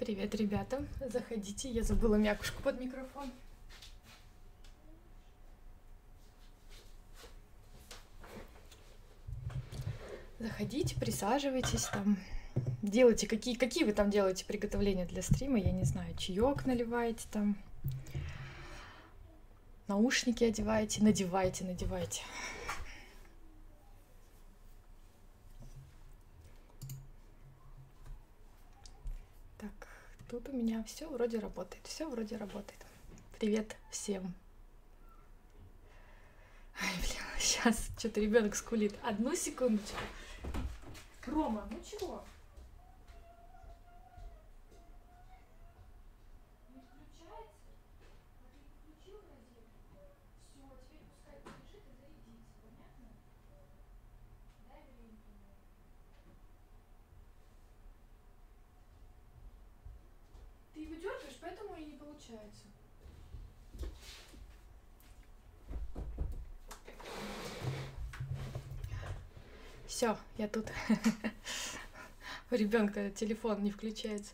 Привет, ребята. Заходите. Я забыла мякушку под микрофон. Заходите, присаживайтесь там. Делайте, какие, какие вы там делаете приготовления для стрима, я не знаю, чаек наливаете там, наушники одеваете, надевайте, надевайте. Так, тут у меня все вроде работает, все вроде работает. Привет всем. Ай, блин, сейчас что-то ребенок скулит. Одну секундочку. Рома, ну чего? Ты его дергаешь, поэтому и не получается. Все, я тут. У ребенка телефон не включается.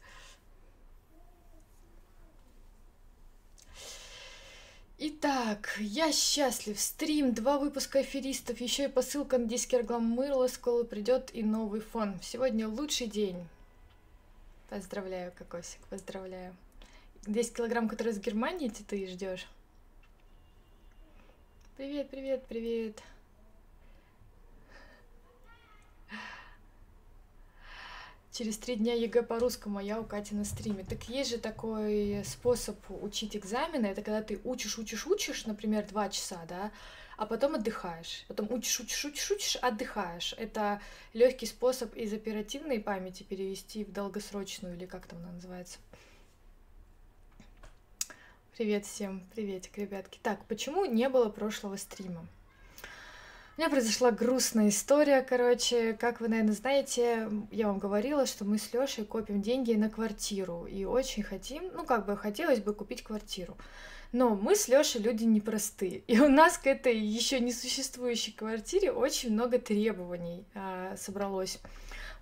Итак, я счастлив. Стрим, два выпуска аферистов, еще и посылка на 10 килограмм мыла, скоро придет и новый фон. Сегодня лучший день. Поздравляю, Кокосик, поздравляю. 10 килограмм, которые из Германии ты ждешь. Привет, привет, привет. Через три дня ЕГЭ по русскому, а я у Кати на стриме. Так есть же такой способ учить экзамены. Это когда ты учишь, учишь, учишь, например, два часа, да, а потом отдыхаешь. Потом учишь, учишь, учишь, учишь, отдыхаешь. Это легкий способ из оперативной памяти перевести в долгосрочную, или как там она называется. Привет всем, приветик, ребятки. Так, почему не было прошлого стрима? У меня произошла грустная история, короче. Как вы, наверное, знаете, я вам говорила, что мы с Лешей копим деньги на квартиру. И очень хотим, ну, как бы хотелось бы купить квартиру. Но мы с Лешей люди непростые. И у нас к этой еще не существующей квартире очень много требований а, собралось.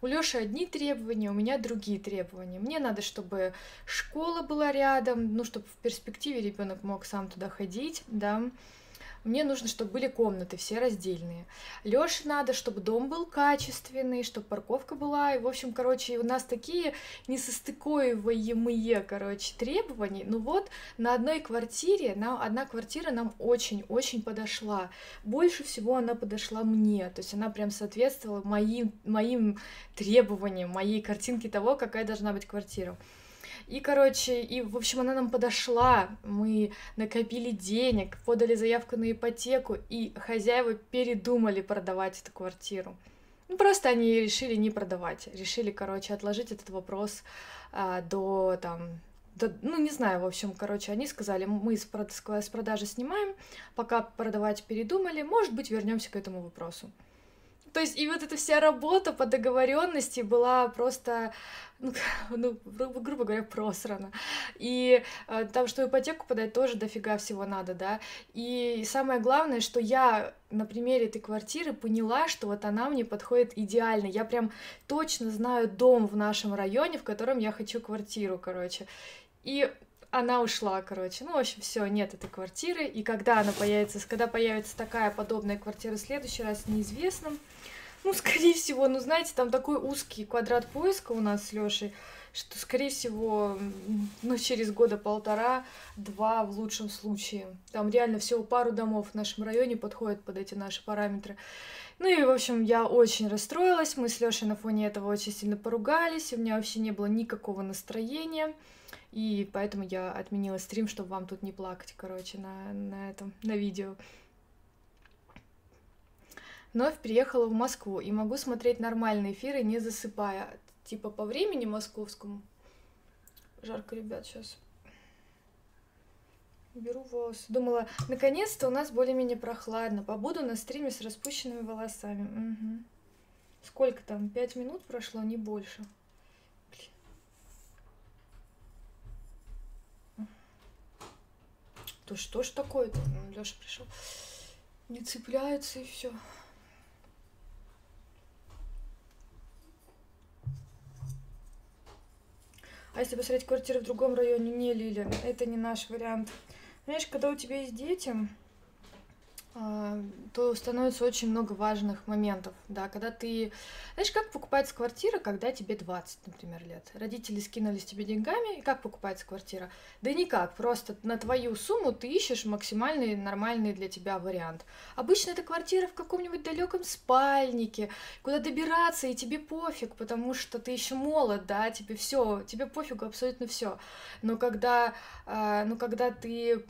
У Лёши одни требования, у меня другие требования. Мне надо, чтобы школа была рядом, ну, чтобы в перспективе ребенок мог сам туда ходить, да. Мне нужно, чтобы были комнаты все раздельные. Лёше надо, чтобы дом был качественный, чтобы парковка была. И, в общем, короче, у нас такие несостыкуемые, короче, требования. Ну вот, на одной квартире, на, одна квартира нам очень-очень подошла. Больше всего она подошла мне. То есть она прям соответствовала моим, моим требованиям, моей картинке того, какая должна быть квартира. И, короче, и, в общем, она нам подошла, мы накопили денег, подали заявку на ипотеку, и хозяева передумали продавать эту квартиру. Ну, просто они решили не продавать, решили, короче, отложить этот вопрос а, до, там, до, ну, не знаю, в общем, короче, они сказали, мы с, с продажи снимаем, пока продавать передумали, может быть, вернемся к этому вопросу. То есть, и вот эта вся работа по договоренности была просто, ну, ну грубо говоря, просрана. И э, там, что ипотеку подать, тоже дофига всего надо, да. И самое главное, что я на примере этой квартиры поняла, что вот она мне подходит идеально. Я прям точно знаю дом в нашем районе, в котором я хочу квартиру, короче. И она ушла, короче. Ну, в общем, все, нет этой квартиры. И когда она появится, когда появится такая подобная квартира в следующий раз, неизвестно. Ну, скорее всего, ну, знаете, там такой узкий квадрат поиска у нас с Лешей, что, скорее всего, ну, через года полтора-два в лучшем случае. Там реально всего пару домов в нашем районе подходят под эти наши параметры. Ну и, в общем, я очень расстроилась, мы с Лешей на фоне этого очень сильно поругались, у меня вообще не было никакого настроения, и поэтому я отменила стрим, чтобы вам тут не плакать, короче, на, на этом, на видео вновь приехала в Москву и могу смотреть нормальные эфиры, не засыпая. Типа по времени московскому. Жарко, ребят, сейчас. Беру волосы. Думала, наконец-то у нас более-менее прохладно. Побуду на стриме с распущенными волосами. Угу. Сколько там? Пять минут прошло, не больше. Блин. То что ж такое-то? Леша пришел. Не цепляется и все. А если посмотреть квартиру в другом районе, не, Лиля, это не наш вариант. Знаешь, когда у тебя есть дети, то становится очень много важных моментов, да, когда ты... Знаешь, как покупается квартира, когда тебе 20, например, лет? Родители скинулись тебе деньгами, и как покупается квартира? Да никак, просто на твою сумму ты ищешь максимальный нормальный для тебя вариант. Обычно это квартира в каком-нибудь далеком спальнике, куда добираться, и тебе пофиг, потому что ты еще молод, да, тебе все, тебе пофигу абсолютно все. Но когда, а, ну, когда ты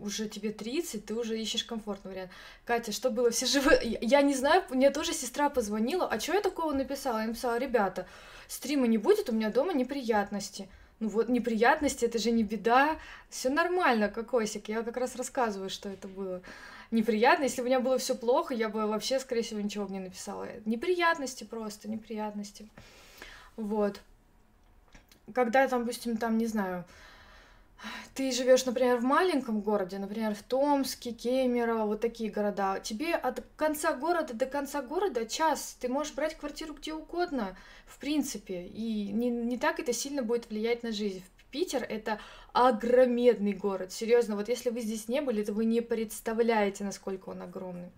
уже тебе 30, ты уже ищешь комфортный вариант. Катя, что было? Все живы? Я не знаю, мне тоже сестра позвонила. А что я такого написала? Я написала, ребята, стрима не будет, у меня дома неприятности. Ну вот, неприятности, это же не беда. Все нормально, кокосик. Я как раз рассказываю, что это было неприятно. Если бы у меня было все плохо, я бы вообще, скорее всего, ничего бы не написала. Неприятности просто, неприятности. Вот. Когда, там, допустим, там, не знаю, ты живешь, например, в маленьком городе, например, в Томске, Кемерово, вот такие города, тебе от конца города до конца города час, ты можешь брать квартиру где угодно, в принципе, и не, не так это сильно будет влиять на жизнь. Питер — это огромедный город, серьезно, вот если вы здесь не были, то вы не представляете, насколько он огромный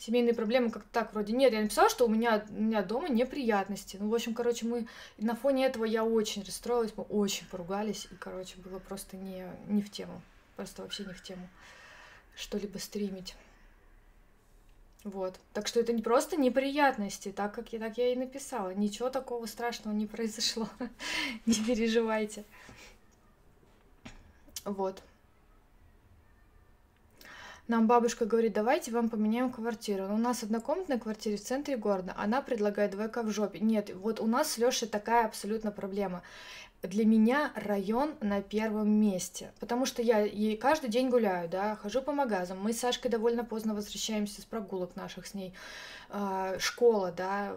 семейные проблемы как-то так вроде. Нет, я написала, что у меня, у меня дома неприятности. Ну, в общем, короче, мы на фоне этого я очень расстроилась, мы очень поругались, и, короче, было просто не, не в тему. Просто вообще не в тему что-либо стримить. Вот. Так что это не просто неприятности, так как я, так я и написала. Ничего такого страшного не произошло. не переживайте. Вот. Нам бабушка говорит, давайте вам поменяем квартиру. Но у нас однокомнатная квартира в центре города, она предлагает двойка в жопе. Нет, вот у нас с Лешей такая абсолютно проблема для меня район на первом месте, потому что я ей каждый день гуляю, да, хожу по магазам, мы с Сашкой довольно поздно возвращаемся с прогулок наших с ней, школа, да,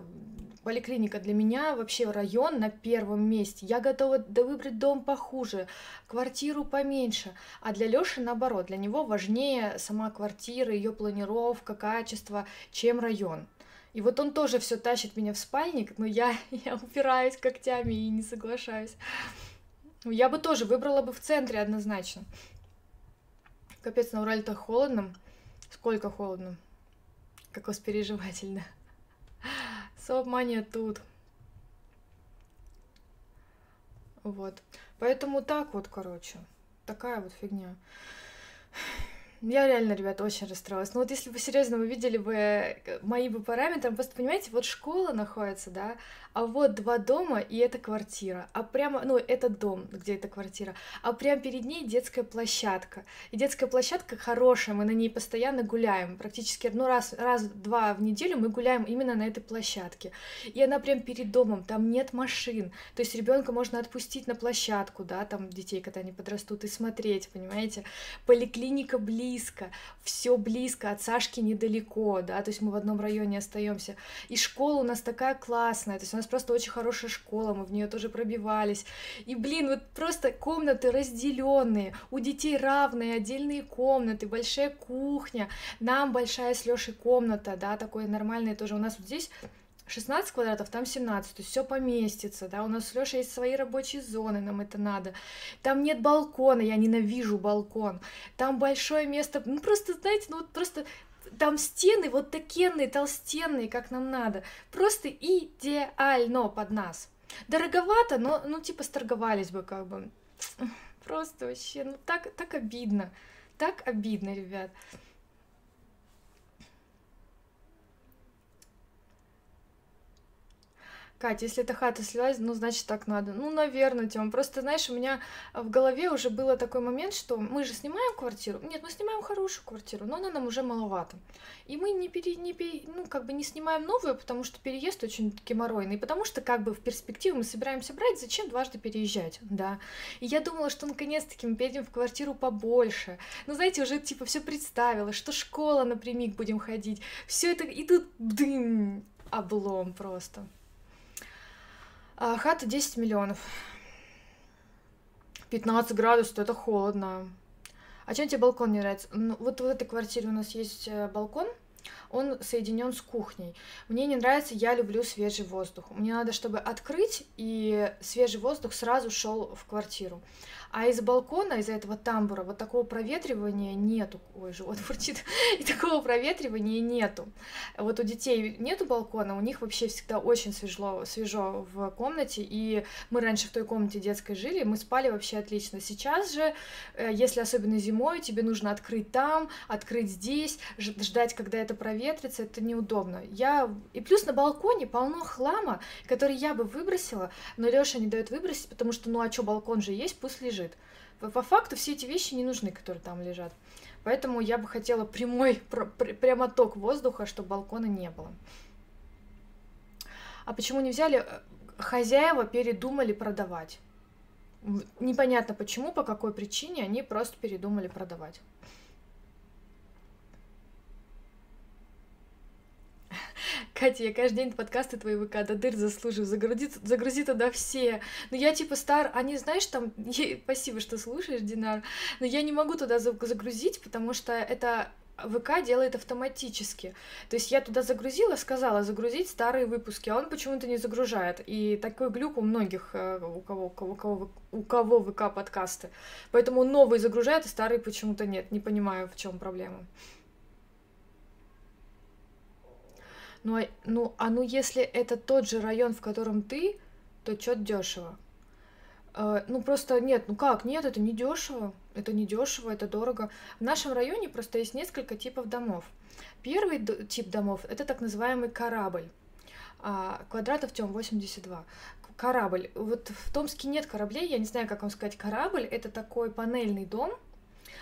поликлиника, для меня вообще район на первом месте, я готова да выбрать дом похуже, квартиру поменьше, а для Лёши наоборот, для него важнее сама квартира, ее планировка, качество, чем район, и вот он тоже все тащит меня в спальник, но я, я упираюсь когтями и не соглашаюсь. Я бы тоже выбрала бы в центре однозначно. Капец, на Урале-то холодно. Сколько холодно. Как воспереживательно. Сообмания тут. Вот. Поэтому так вот, короче. Такая вот фигня. Я реально, ребята, очень расстроилась. Ну вот если бы серьезно вы видели бы э, мои бы параметры, просто понимаете, вот школа находится, да, а вот два дома, и это квартира. А прямо, ну, это дом, где эта квартира. А прямо перед ней детская площадка. И детская площадка хорошая, мы на ней постоянно гуляем. Практически, ну, раз, раз-два в неделю мы гуляем именно на этой площадке. И она прям перед домом, там нет машин. То есть ребенка можно отпустить на площадку, да, там детей, когда они подрастут, и смотреть, понимаете. Поликлиника близко, все близко, от Сашки недалеко, да, то есть мы в одном районе остаемся. И школа у нас такая классная, то есть у нас просто очень хорошая школа, мы в нее тоже пробивались. И, блин, вот просто комнаты разделенные, у детей равные, отдельные комнаты, большая кухня, нам большая с Лешей комната, да, такое нормальное тоже. У нас вот здесь 16 квадратов, там 17, то есть все поместится, да, у нас с Лешей есть свои рабочие зоны, нам это надо. Там нет балкона, я ненавижу балкон. Там большое место, ну просто, знаете, ну вот просто там стены вот такие толстенные, как нам надо. Просто идеально под нас. Дороговато, но, ну, типа, сторговались бы, как бы. Просто вообще, ну, так, так обидно. Так обидно, ребят. Катя, если эта хата слилась, ну, значит, так надо. Ну, наверное, Тём. Просто, знаешь, у меня в голове уже был такой момент, что мы же снимаем квартиру. Нет, мы снимаем хорошую квартиру, но она нам уже маловато. И мы не, пере, не пере, ну, как бы не снимаем новую, потому что переезд очень геморройный. Потому что, как бы, в перспективу мы собираемся брать, зачем дважды переезжать, да. И я думала, что наконец-таки мы перейдем в квартиру побольше. Ну, знаете, уже, типа, все представила, что школа напрямик будем ходить. Все это, и тут, дым, облом просто. А, хата 10 миллионов. 15 градусов, это холодно. А чем тебе балкон не нравится? Ну, вот в этой квартире у нас есть э, балкон, он соединен с кухней. Мне не нравится, я люблю свежий воздух. Мне надо, чтобы открыть, и свежий воздух сразу шел в квартиру. А из балкона, из-за этого тамбура, вот такого проветривания нету. Ой, живот фурчит. И такого проветривания нету. Вот у детей нету балкона, у них вообще всегда очень свежо, свежо в комнате. И мы раньше в той комнате детской жили, мы спали вообще отлично. Сейчас же, э, если особенно зимой, тебе нужно открыть там, открыть здесь, ждать, когда это проветрится, это неудобно. Я... И плюс на балконе полно хлама, который я бы выбросила, но Лёша не дает выбросить, потому что, ну а что, балкон же есть, пусть лежит. По факту все эти вещи не нужны, которые там лежат. Поэтому я бы хотела прямой, прямоток воздуха, чтобы балкона не было. А почему не взяли? Хозяева передумали продавать. Непонятно почему, по какой причине они просто передумали продавать. Катя, я каждый день подкасты твои ВК до дыр заслуживаю, загрузи, загрузи туда все. Но я типа стар, они, знаешь, там, спасибо, что слушаешь, Динар, но я не могу туда загрузить, потому что это ВК делает автоматически. То есть я туда загрузила, сказала загрузить старые выпуски, а он почему-то не загружает. И такой глюк у многих, э, у кого, у кого, у кого, у кого ВК подкасты. Поэтому он новый загружает, а старые почему-то нет. Не понимаю, в чем проблема. Ну, а, ну, а ну если это тот же район, в котором ты, то чё дешево. Uh, ну просто нет, ну как, нет, это не дешево, это не дешево, это дорого. В нашем районе просто есть несколько типов домов. Первый тип домов это так называемый корабль. Uh, квадратов тем 82. Корабль. Вот в Томске нет кораблей, я не знаю, как вам сказать. Корабль это такой панельный дом,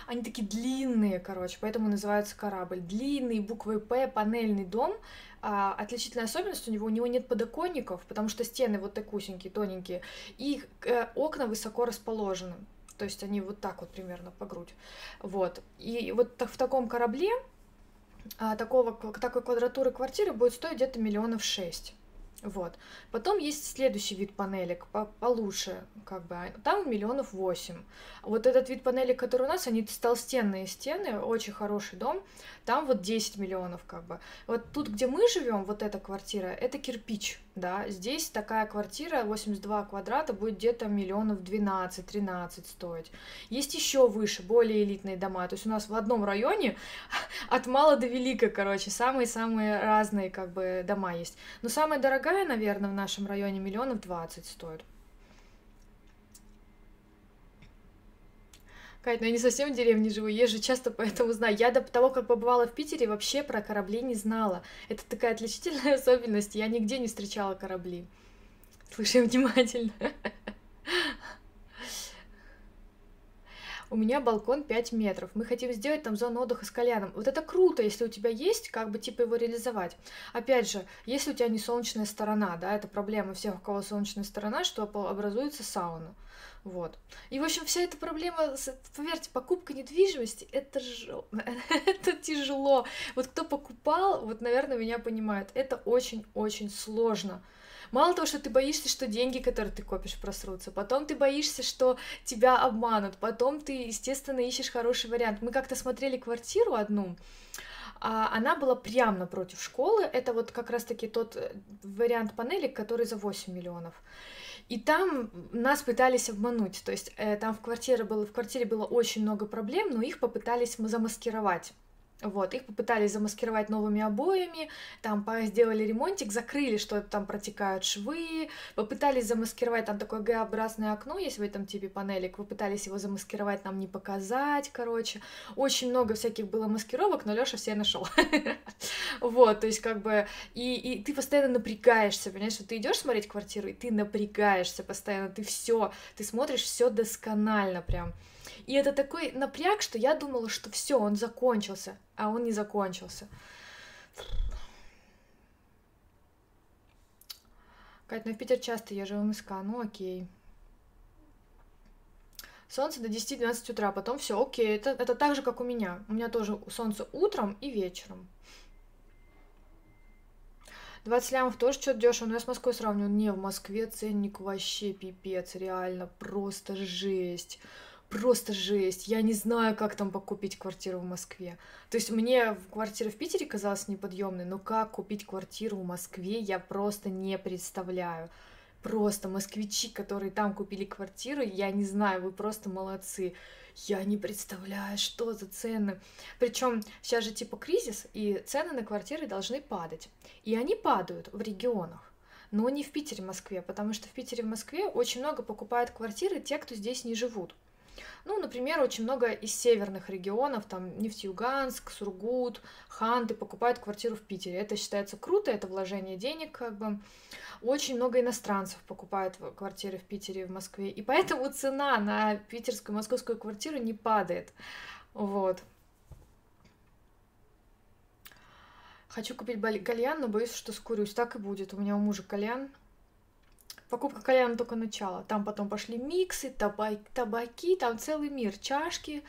они такие длинные, короче, поэтому называются корабль. Длинный, буквой П, панельный дом. А, отличительная особенность у него, у него нет подоконников, потому что стены вот такусенькие, тоненькие, и э, окна высоко расположены. То есть они вот так вот примерно по грудь. Вот. И вот так, в таком корабле а, такого, такой квадратуры квартиры будет стоить где-то миллионов шесть. Вот. Потом есть следующий вид панелек, по получше, как бы, а, там миллионов восемь. Вот этот вид панелек, который у нас, они толстенные стены, очень хороший дом, там вот 10 миллионов, как бы. Вот тут, где мы живем, вот эта квартира, это кирпич, да, здесь такая квартира 82 квадрата будет где-то миллионов 12-13 стоить. Есть еще выше, более элитные дома, то есть у нас в одном районе от мала до велика, короче, самые-самые разные как бы дома есть. Но самая дорогая, наверное, в нашем районе миллионов 20 стоит. Кать, ну я не совсем в деревне живу, езжу часто, поэтому знаю. Я до того, как побывала в Питере, вообще про корабли не знала. Это такая отличительная особенность, я нигде не встречала корабли. Слушай внимательно. У меня балкон 5 метров. Мы хотим сделать там зону отдыха с кальяном. Вот это круто, если у тебя есть, как бы типа его реализовать. Опять же, если у тебя не солнечная сторона, да, это проблема всех, у кого солнечная сторона, что образуется сауна. Вот. И, в общем, вся эта проблема, поверьте, покупка недвижимости, это, ж... это тяжело. Вот кто покупал, вот, наверное, меня понимает. Это очень-очень сложно. Мало того, что ты боишься, что деньги, которые ты копишь, просрутся, потом ты боишься, что тебя обманут, потом ты, естественно, ищешь хороший вариант. Мы как-то смотрели квартиру одну, а она была прямо напротив школы. Это вот как раз-таки тот э, вариант панели, который за 8 миллионов. И там нас пытались обмануть, то есть э, там в квартире было, в квартире было очень много проблем, но их попытались замаскировать. Вот, их попытались замаскировать новыми обоями, там сделали ремонтик, закрыли, что там протекают швы, попытались замаскировать, там такое Г-образное окно есть в этом типе панелек, попытались его замаскировать, нам не показать, короче. Очень много всяких было маскировок, но Лёша все нашел. Вот, то есть как бы, и, и ты постоянно напрягаешься, понимаешь, что ты идешь смотреть квартиру, и ты напрягаешься постоянно, ты все, ты смотришь все досконально прям. И это такой напряг, что я думала, что все, он закончился, а он не закончился. Кать, ну в Питер часто езжу в МСК, ну окей. Солнце до 10-12 утра, потом все, окей, это, это так же, как у меня. У меня тоже солнце утром и вечером. 20 лямов тоже что-то дешево, но я с Москвой сравниваю. Не, в Москве ценник вообще пипец, реально, просто жесть просто жесть. Я не знаю, как там покупить квартиру в Москве. То есть мне квартира в Питере казалась неподъемной, но как купить квартиру в Москве, я просто не представляю. Просто москвичи, которые там купили квартиру, я не знаю, вы просто молодцы. Я не представляю, что за цены. Причем сейчас же типа кризис, и цены на квартиры должны падать. И они падают в регионах но не в Питере, Москве, потому что в Питере, в Москве очень много покупают квартиры те, кто здесь не живут. Ну, например, очень много из северных регионов, там Нефтьюганск, Сургут, Ханты покупают квартиру в Питере. Это считается круто, это вложение денег, как бы. Очень много иностранцев покупают квартиры в Питере и в Москве, и поэтому цена на питерскую, московскую квартиру не падает. Вот. Хочу купить кальян, но боюсь, что скурюсь. Так и будет. У меня у мужа кальян. Покупка кальяна только начало. Там потом пошли миксы, табак, табаки, там целый мир, чашки.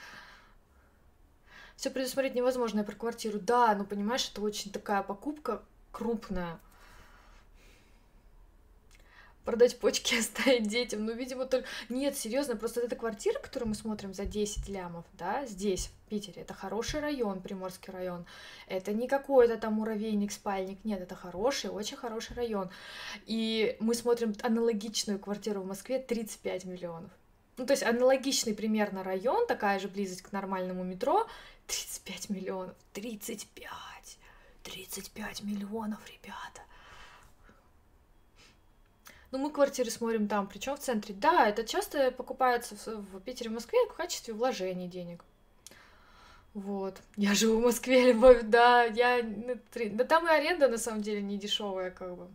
Все предусмотреть невозможно про квартиру. Да, ну понимаешь, это очень такая покупка крупная продать почки, оставить детям. Ну, видимо, только... Нет, серьезно, просто эта квартира, которую мы смотрим за 10 лямов, да, здесь, в Питере, это хороший район, Приморский район. Это не какой-то там муравейник, спальник, нет, это хороший, очень хороший район. И мы смотрим аналогичную квартиру в Москве 35 миллионов. Ну, то есть аналогичный примерно район, такая же близость к нормальному метро, 35 миллионов. 35! 35 миллионов, ребята. Ну, мы квартиры смотрим там, причем в центре. Да, это часто покупается в, в Питере, в Москве в качестве вложений денег. Вот. Я живу в Москве, любовь, да, я... Да там и аренда, на самом деле, не дешевая, как бы.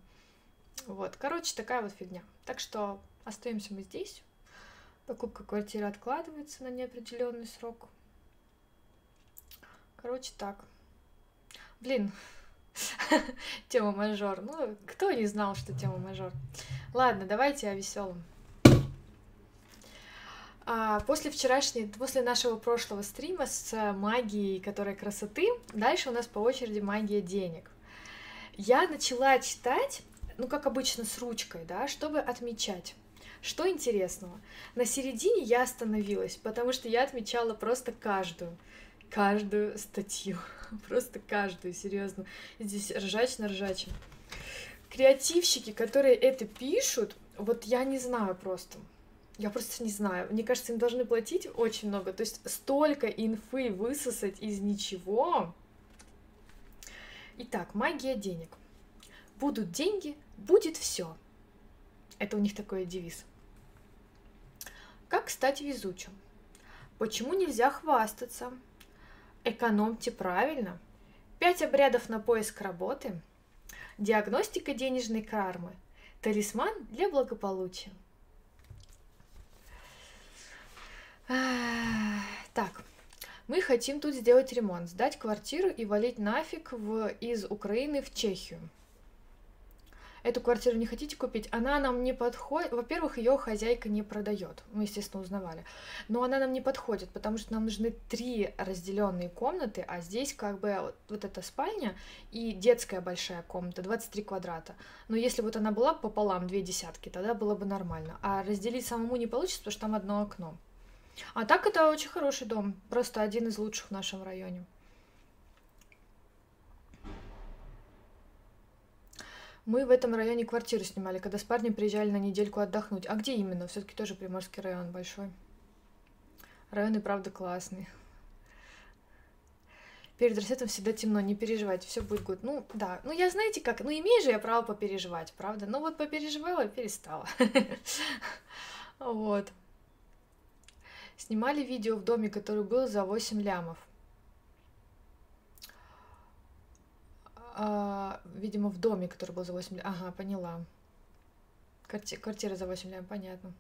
Вот, короче, такая вот фигня. Так что остаемся мы здесь. Покупка квартиры откладывается на неопределенный срок. Короче, так. Блин, Тема мажор. Ну, кто не знал, что тема мажор? Ладно, давайте о веселом. А, после вчерашней, после нашего прошлого стрима с магией, которая красоты, дальше у нас по очереди магия денег. Я начала читать, ну, как обычно, с ручкой, да, чтобы отмечать. Что интересного? На середине я остановилась, потому что я отмечала просто каждую, каждую статью. Просто каждую, серьезно. Здесь ржач на ржачем. Креативщики, которые это пишут, вот я не знаю просто. Я просто не знаю. Мне кажется, им должны платить очень много. То есть столько инфы высосать из ничего. Итак, магия денег. Будут деньги, будет все. Это у них такой девиз. Как стать везучим? Почему нельзя хвастаться? Экономьте правильно. Пять обрядов на поиск работы. Диагностика денежной кармы. Талисман для благополучия. Так, мы хотим тут сделать ремонт, сдать квартиру и валить нафиг в, из Украины в Чехию эту квартиру не хотите купить, она нам не подходит. Во-первых, ее хозяйка не продает. Мы, естественно, узнавали. Но она нам не подходит, потому что нам нужны три разделенные комнаты, а здесь как бы вот, вот эта спальня и детская большая комната, 23 квадрата. Но если вот она была пополам, две десятки, тогда было бы нормально. А разделить самому не получится, потому что там одно окно. А так это очень хороший дом, просто один из лучших в нашем районе. Мы в этом районе квартиру снимали, когда с парнем приезжали на недельку отдохнуть. А где именно? Все-таки тоже Приморский район большой. Район и правда классный. Перед рассветом всегда темно, не переживайте, все будет гуд. Ну, да, ну я знаете как, ну имею же я право попереживать, правда? Ну вот попереживала и перестала. Вот. Снимали видео в доме, который был за 8 лямов. А, видимо, в доме, который был за 8 лет. Ага, поняла. Кварти... Квартира за 8 лет, понятно.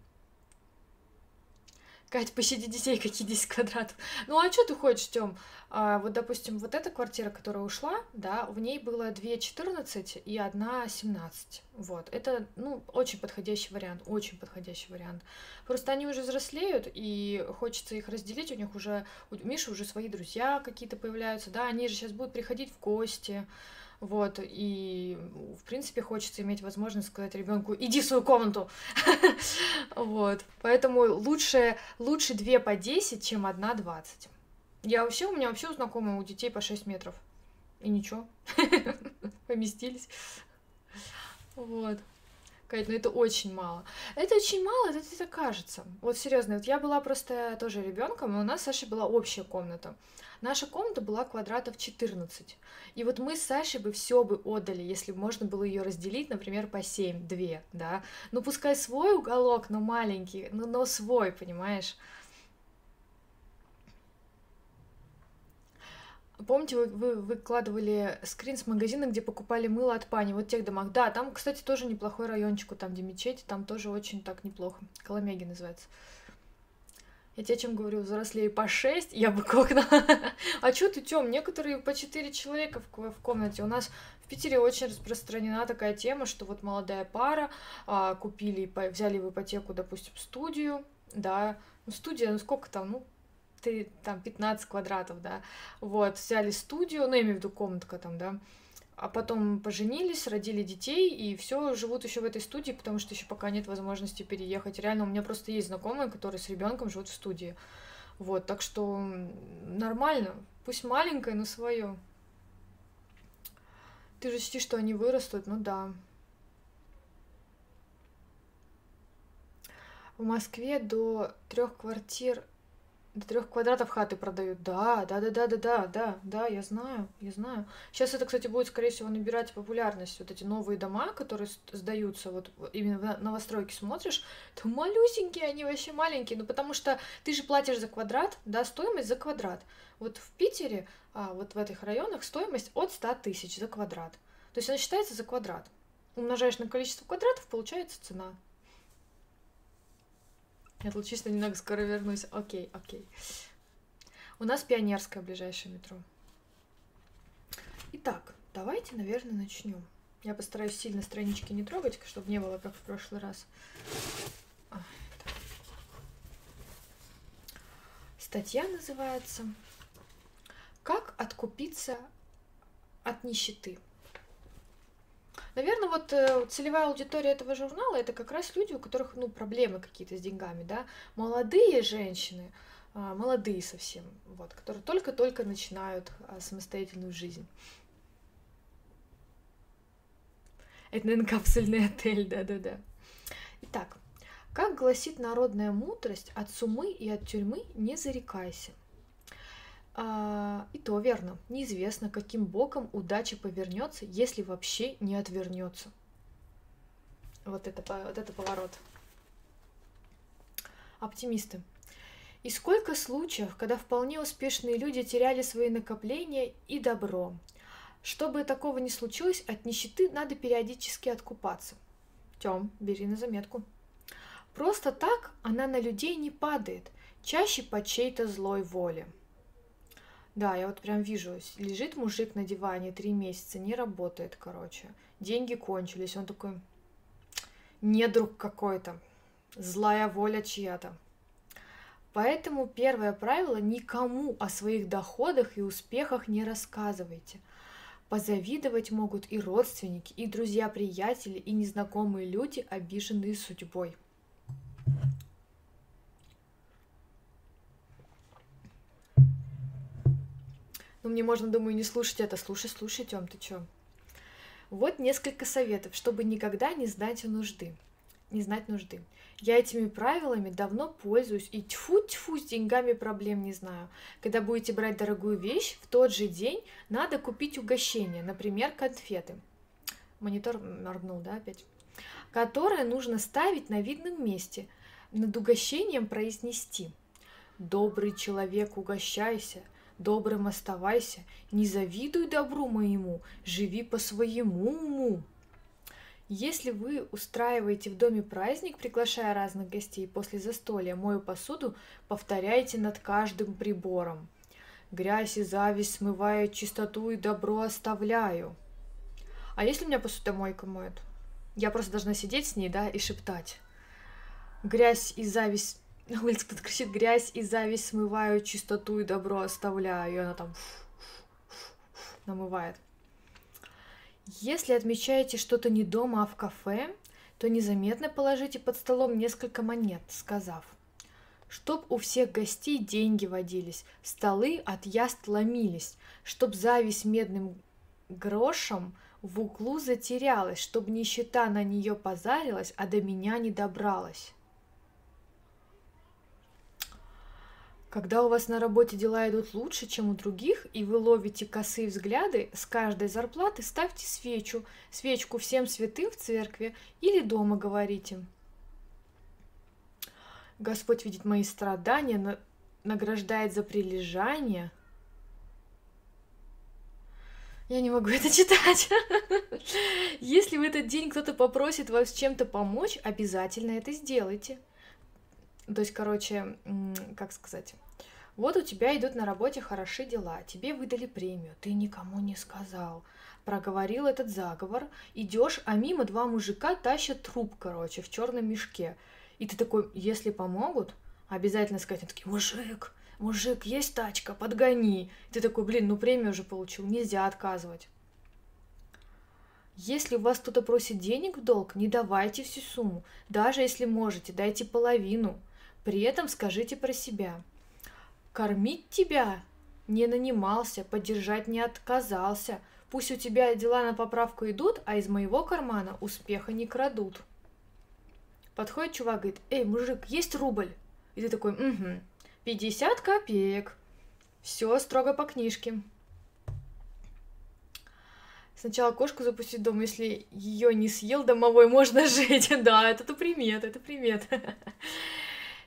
Кать, пощади детей, какие 10 квадратов. Ну а что ты хочешь, Тём? А, вот, допустим, вот эта квартира, которая ушла, да, в ней было 2 14 и одна 17. Вот, это, ну, очень подходящий вариант, очень подходящий вариант. Просто они уже взрослеют, и хочется их разделить, у них уже, у Миши уже свои друзья какие-то появляются, да, они же сейчас будут приходить в гости, Вот, и, в принципе, хочется иметь возможность сказать ребенку, иди в свою комнату. Вот, поэтому лучше, лучше 2 по 10, чем 1 20. Я вообще, у меня вообще у знакомых у детей по 6 метров. И ничего, поместились. Вот. Кать, ну это очень мало. Это очень мало, это это кажется. Вот серьезно, вот я была просто тоже ребенком, и у нас с Сашей была общая комната. Наша комната была квадратов 14. И вот мы с Сашей бы все бы отдали, если бы можно было ее разделить, например, по 7, 2, да. Ну пускай свой уголок, но маленький, но, но свой, понимаешь? Помните, вы, вы выкладывали скрин с магазина, где покупали мыло от пани, вот в тех домах. Да, там, кстати, тоже неплохой райончик, там, где мечеть, там тоже очень так неплохо. Коломеги называется. Я тебе чем говорю, взрослее по 6, я бы окна. а чё ты, Тём, некоторые по 4 человека в, в комнате. У нас в Питере очень распространена такая тема, что вот молодая пара а, купили, взяли в ипотеку, допустим, студию, да, ну, студия, ну, сколько там, ну, ты, там 15 квадратов, да, вот, взяли студию, ну, я имею в виду комнатка там, да, а потом поженились, родили детей, и все живут еще в этой студии, потому что еще пока нет возможности переехать. Реально, у меня просто есть знакомые, которые с ребенком живут в студии. Вот, так что нормально. Пусть маленькая, но свое. Ты же чтишь, что они вырастут, ну да. В Москве до трех квартир до трех квадратов хаты продают. Да, да, да, да, да, да, да, да, я знаю, я знаю. Сейчас это, кстати, будет, скорее всего, набирать популярность. Вот эти новые дома, которые сдаются, вот именно в новостройки смотришь, то малюсенькие, они вообще маленькие. Ну, потому что ты же платишь за квадрат, да, стоимость за квадрат. Вот в Питере, а, вот в этих районах, стоимость от 100 тысяч за квадрат. То есть она считается за квадрат. Умножаешь на количество квадратов, получается цена. Я тут чисто немного скоро вернусь. Окей, окей. У нас пионерское ближайшее метро. Итак, давайте, наверное, начнем. Я постараюсь сильно странички не трогать, чтобы не было как в прошлый раз. Статья называется «Как откупиться от нищеты». Наверное, вот э, целевая аудитория этого журнала это как раз люди, у которых ну, проблемы какие-то с деньгами, да, молодые женщины, э, молодые совсем, вот, которые только-только начинают э, самостоятельную жизнь. Это, наверное, капсульный отель, да-да-да. Итак, как гласит народная мудрость, от сумы и от тюрьмы не зарекайся. А, и то верно. Неизвестно, каким боком удача повернется, если вообще не отвернется. Вот это, вот это поворот. Оптимисты. И сколько случаев, когда вполне успешные люди теряли свои накопления и добро. Чтобы такого не случилось, от нищеты надо периодически откупаться. Тем, бери на заметку. Просто так она на людей не падает, чаще по чьей-то злой воле. Да, я вот прям вижу, лежит мужик на диване три месяца, не работает, короче. Деньги кончились, он такой, недруг какой-то, злая воля чья-то. Поэтому первое правило – никому о своих доходах и успехах не рассказывайте. Позавидовать могут и родственники, и друзья-приятели, и незнакомые люди, обиженные судьбой. Ну, мне можно, думаю, не слушать это. Слушай, слушай, Тём, ты чё? Вот несколько советов, чтобы никогда не знать нужды. Не знать нужды. Я этими правилами давно пользуюсь и тьфу-тьфу с деньгами проблем не знаю. Когда будете брать дорогую вещь, в тот же день надо купить угощение, например, конфеты. Монитор моргнул, да, опять? Которое нужно ставить на видном месте, над угощением произнести. Добрый человек, угощайся – добрым оставайся, не завидуй добру моему, живи по своему уму. Если вы устраиваете в доме праздник, приглашая разных гостей после застолья, мою посуду повторяйте над каждым прибором. Грязь и зависть смываю, чистоту и добро оставляю. А если у меня посудомойка моет? Я просто должна сидеть с ней, да, и шептать. Грязь и зависть на улице кто-то кричит грязь и зависть смываю, чистоту и добро оставляю. И она там намывает. Если отмечаете что-то не дома, а в кафе, то незаметно положите под столом несколько монет, сказав Чтоб у всех гостей деньги водились, столы от яст ломились, чтоб зависть медным грошем в углу затерялась, чтоб нищета на нее позарилась, а до меня не добралась. Когда у вас на работе дела идут лучше, чем у других, и вы ловите косые взгляды, с каждой зарплаты ставьте свечу, свечку всем святым в церкви или дома говорите. Господь видит мои страдания, награждает за прилежание. Я не могу это читать. Если в этот день кто-то попросит вас чем-то помочь, обязательно это сделайте. То есть, короче, как сказать, вот у тебя идут на работе хорошие дела, тебе выдали премию, ты никому не сказал, проговорил этот заговор, идешь, а мимо два мужика тащат труп, короче, в черном мешке. И ты такой, если помогут, обязательно сказать, они такие, мужик, мужик, есть тачка, подгони. И ты такой, блин, ну премию уже получил, нельзя отказывать. Если у вас кто-то просит денег в долг, не давайте всю сумму. Даже если можете, дайте половину. При этом скажите про себя. Кормить тебя не нанимался, поддержать не отказался. Пусть у тебя дела на поправку идут, а из моего кармана успеха не крадут. Подходит чувак, говорит, эй, мужик, есть рубль? И ты такой, угу, 50 копеек. Все строго по книжке. Сначала кошку запустить дома, если ее не съел домовой, можно жить. Да, это примет, это примет.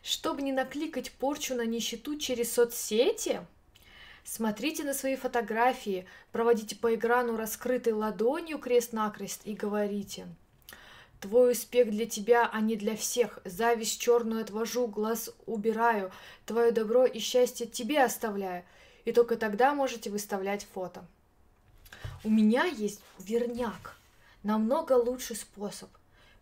Чтобы не накликать порчу на нищету через соцсети, смотрите на свои фотографии, проводите по экрану раскрытой ладонью крест-накрест и говорите Твой успех для тебя, а не для всех. Зависть черную отвожу, глаз убираю. Твое добро и счастье тебе оставляю. И только тогда можете выставлять фото. У меня есть верняк. Намного лучший способ.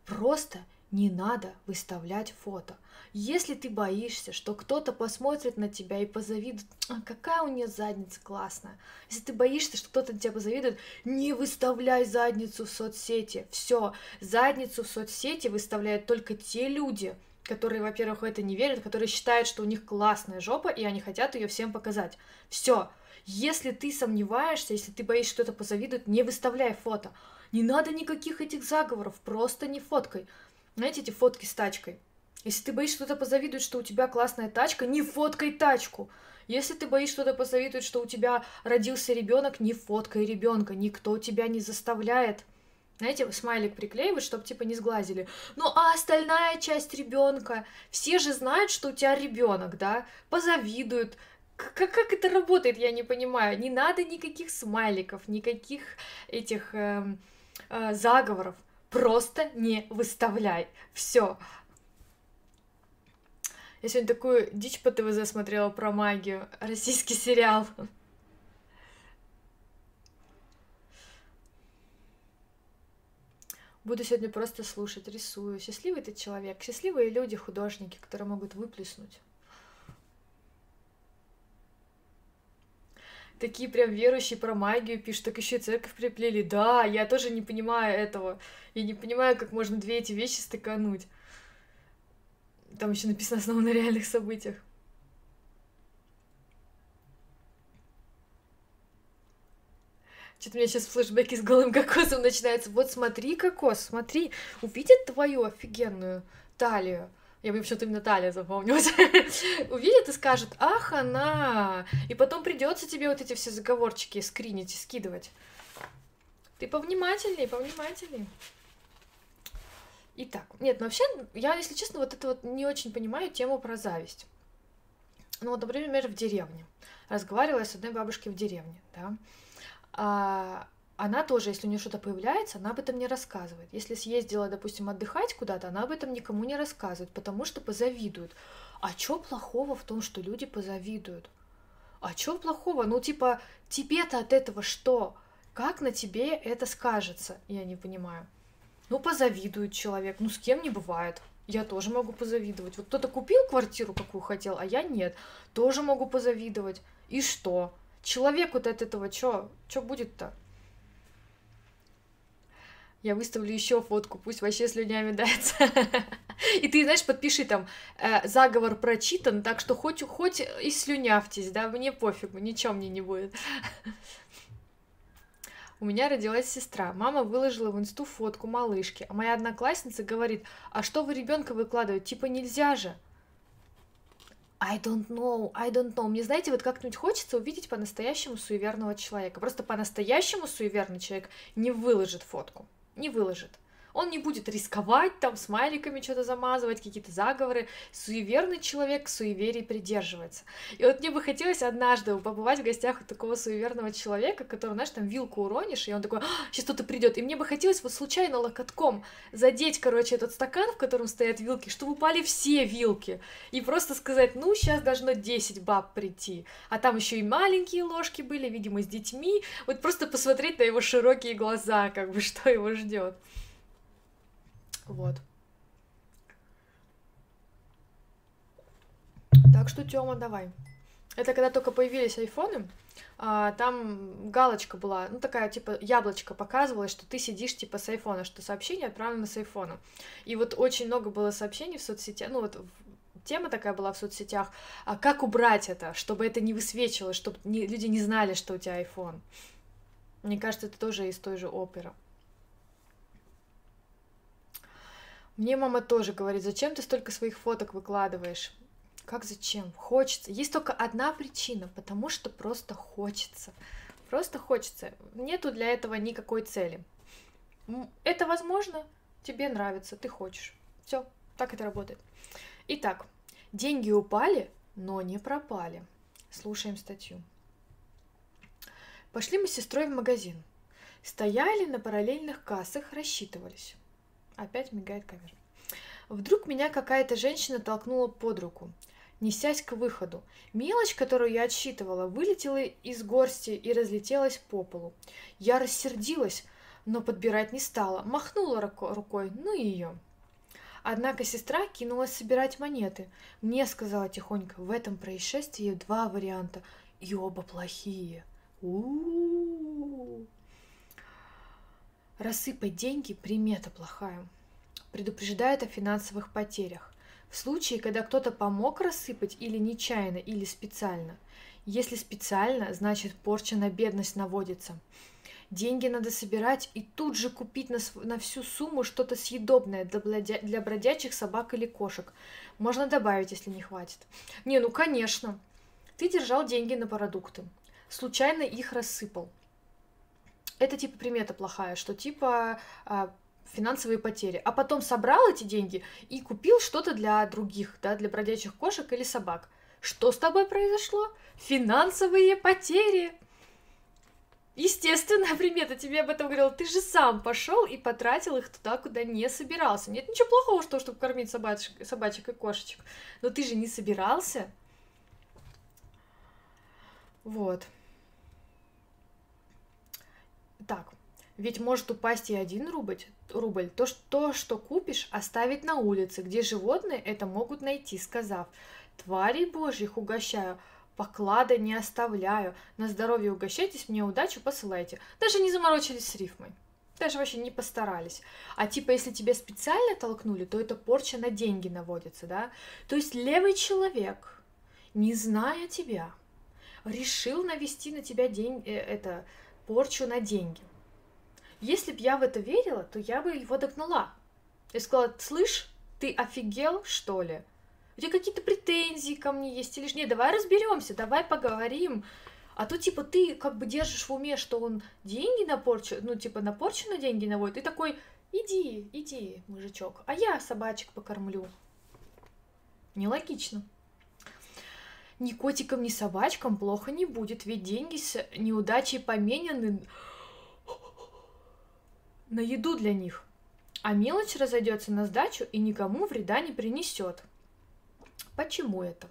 Просто не надо выставлять фото. Если ты боишься, что кто-то посмотрит на тебя и позавидует, а, какая у нее задница классная. Если ты боишься, что кто-то тебя позавидует, не выставляй задницу в соцсети. Все, задницу в соцсети выставляют только те люди, которые, во-первых, в это не верят, которые считают, что у них классная жопа, и они хотят ее всем показать. Все. Если ты сомневаешься, если ты боишься, что кто-то позавидует, не выставляй фото. Не надо никаких этих заговоров, просто не фоткай. Знаете, эти фотки с тачкой. Если ты боишься, что-то позавидует, что у тебя классная тачка, не фоткай тачку. Если ты боишься, что-то посоветует, что у тебя родился ребенок, не фоткай ребенка, никто тебя не заставляет. Знаете, смайлик приклеивать, чтобы типа не сглазили. Ну а остальная часть ребенка, все же знают, что у тебя ребенок, да, позавидуют. Как, как это работает, я не понимаю. Не надо никаких смайликов, никаких этих э, э, заговоров. Просто не выставляй. Все. Я сегодня такую дичь по ТВЗ смотрела про магию. Российский сериал. Буду сегодня просто слушать, рисую. Счастливый ты человек. Счастливые люди, художники, которые могут выплеснуть. Такие прям верующие про магию пишут, так еще и церковь приплели. Да, я тоже не понимаю этого. Я не понимаю, как можно две эти вещи стыкануть. Там еще написано основано на реальных событиях. Что-то у меня сейчас флешбеки с голым кокосом начинаются. Вот смотри, кокос, смотри, увидит твою офигенную талию. Я бы почему-то именно талия запомнилась. Увидит и скажет, ах, она. И потом придется тебе вот эти все заговорчики скринить и скидывать. Ты повнимательней, повнимательней. Итак, нет, ну вообще, я, если честно, вот это вот не очень понимаю тему про зависть. Ну вот, например, в деревне. Разговаривала с одной бабушкой в деревне, да. А, она тоже, если у нее что-то появляется, она об этом не рассказывает. Если съездила, допустим, отдыхать куда-то, она об этом никому не рассказывает, потому что позавидуют. А чё плохого в том, что люди позавидуют? А чё плохого? Ну, типа, тебе-то от этого что? Как на тебе это скажется? Я не понимаю. Ну, позавидует человек. Ну, с кем не бывает. Я тоже могу позавидовать. Вот кто-то купил квартиру, какую хотел, а я нет. Тоже могу позавидовать. И что? Человеку-то от этого что? Что будет-то? Я выставлю еще фотку, пусть вообще слюнями дается. И ты, знаешь, подпиши там, э, заговор прочитан, так что хоть, хоть и слюнявьтесь, да, мне пофигу, ничего мне не будет. У меня родилась сестра. Мама выложила в инсту фотку малышки, а моя одноклассница говорит, а что вы ребенка выкладываете? Типа нельзя же. I don't know, I don't know. Мне, знаете, вот как-нибудь хочется увидеть по-настоящему суеверного человека. Просто по-настоящему суеверный человек не выложит фотку, не выложит. Он не будет рисковать, там, смайликами что-то замазывать, какие-то заговоры. Суеверный человек к суеверии придерживается. И вот мне бы хотелось однажды побывать в гостях у такого суеверного человека, который, знаешь, там вилку уронишь, и он такой, сейчас кто-то придет. И мне бы хотелось вот случайно локотком задеть, короче, этот стакан, в котором стоят вилки, чтобы упали все вилки. И просто сказать, ну, сейчас должно 10 баб прийти. А там еще и маленькие ложки были, видимо, с детьми. Вот просто посмотреть на его широкие глаза, как бы, что его ждет. Вот. Так что, Тёма, давай. Это когда только появились айфоны, а, там галочка была, ну такая типа яблочко показывалось, что ты сидишь типа с айфона, что сообщение отправлено с айфона. И вот очень много было сообщений в соцсетях, ну вот тема такая была в соцсетях, а как убрать это, чтобы это не высвечивалось, чтобы не, люди не знали, что у тебя iPhone. Мне кажется, это тоже из той же оперы. Мне мама тоже говорит, зачем ты столько своих фоток выкладываешь? Как зачем? Хочется. Есть только одна причина, потому что просто хочется. Просто хочется. Нету для этого никакой цели. Это возможно, тебе нравится, ты хочешь. Все, так это работает. Итак, деньги упали, но не пропали. Слушаем статью. Пошли мы с сестрой в магазин. Стояли на параллельных кассах, рассчитывались. Опять мигает камера. Вдруг меня какая-то женщина толкнула под руку, несясь к выходу. Мелочь, которую я отсчитывала, вылетела из горсти и разлетелась по полу. Я рассердилась, но подбирать не стала, махнула рукой, ну и ее. Однако сестра кинулась собирать монеты. Мне сказала тихонько, в этом происшествии два варианта, и оба плохие. У-у-у. Рассыпать деньги – примета плохая. Предупреждает о финансовых потерях. В случае, когда кто-то помог рассыпать или нечаянно, или специально. Если специально, значит порча на бедность наводится. Деньги надо собирать и тут же купить на, на всю сумму что-то съедобное для, бродя, для бродячих собак или кошек. Можно добавить, если не хватит. Не, ну конечно. Ты держал деньги на продукты. Случайно их рассыпал это типа примета плохая, что типа а, финансовые потери, а потом собрал эти деньги и купил что-то для других, да, для бродячих кошек или собак. Что с тобой произошло? Финансовые потери. Естественно, примета тебе об этом говорил. Ты же сам пошел и потратил их туда, куда не собирался. Нет ничего плохого, что, чтобы кормить собачек, собачек и кошечек. Но ты же не собирался. Вот. Так, ведь может упасть и один рубль, рубль. То, что, что купишь, оставить на улице, где животные это могут найти, сказав, тварей божьих угощаю, поклада не оставляю, на здоровье угощайтесь, мне удачу посылайте. Даже не заморочились с рифмой. Даже вообще не постарались. А типа, если тебя специально толкнули, то это порча на деньги наводится, да? То есть левый человек, не зная тебя, решил навести на тебя день, э, это, порчу на деньги. Если б я в это верила, то я бы его догнала. Я сказала, слышь, ты офигел, что ли? У тебя какие-то претензии ко мне есть или ж нет? Давай разберемся, давай поговорим. А то, типа, ты как бы держишь в уме, что он деньги на порчу, ну, типа, на порчу на деньги наводит, и такой, иди, иди, мужичок, а я собачек покормлю. Нелогично ни котикам, ни собачкам плохо не будет, ведь деньги с неудачей поменены на еду для них. А мелочь разойдется на сдачу и никому вреда не принесет. Почему это?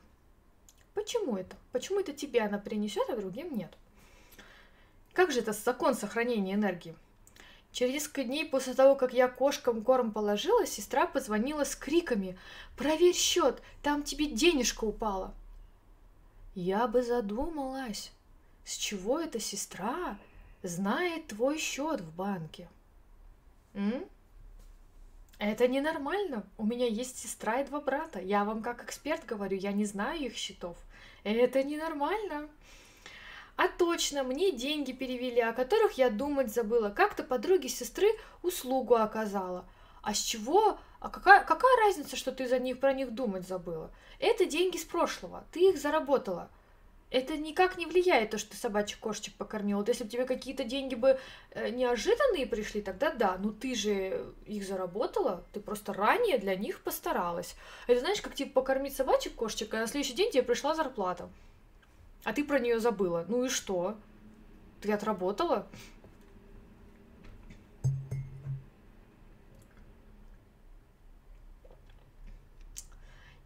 Почему это? Почему это тебе она принесет, а другим нет? Как же это закон сохранения энергии? Через несколько дней после того, как я кошкам корм положила, сестра позвонила с криками «Проверь счет, там тебе денежка упала!» Я бы задумалась, с чего эта сестра знает твой счет в банке. М? Это ненормально. У меня есть сестра и два брата. Я вам как эксперт говорю, я не знаю их счетов. Это ненормально. А точно, мне деньги перевели, о которых я думать забыла. Как-то подруге сестры услугу оказала. А с чего? А какая, какая разница, что ты за них про них думать забыла? Это деньги с прошлого. Ты их заработала это никак не влияет, то, что ты собачек кошечек покормила. Вот если бы тебе какие-то деньги бы э, неожиданные пришли, тогда да, ну ты же их заработала, ты просто ранее для них постаралась. Это знаешь, как типа покормить собачек кошечек, а на следующий день тебе пришла зарплата. А ты про нее забыла. Ну и что? Ты отработала?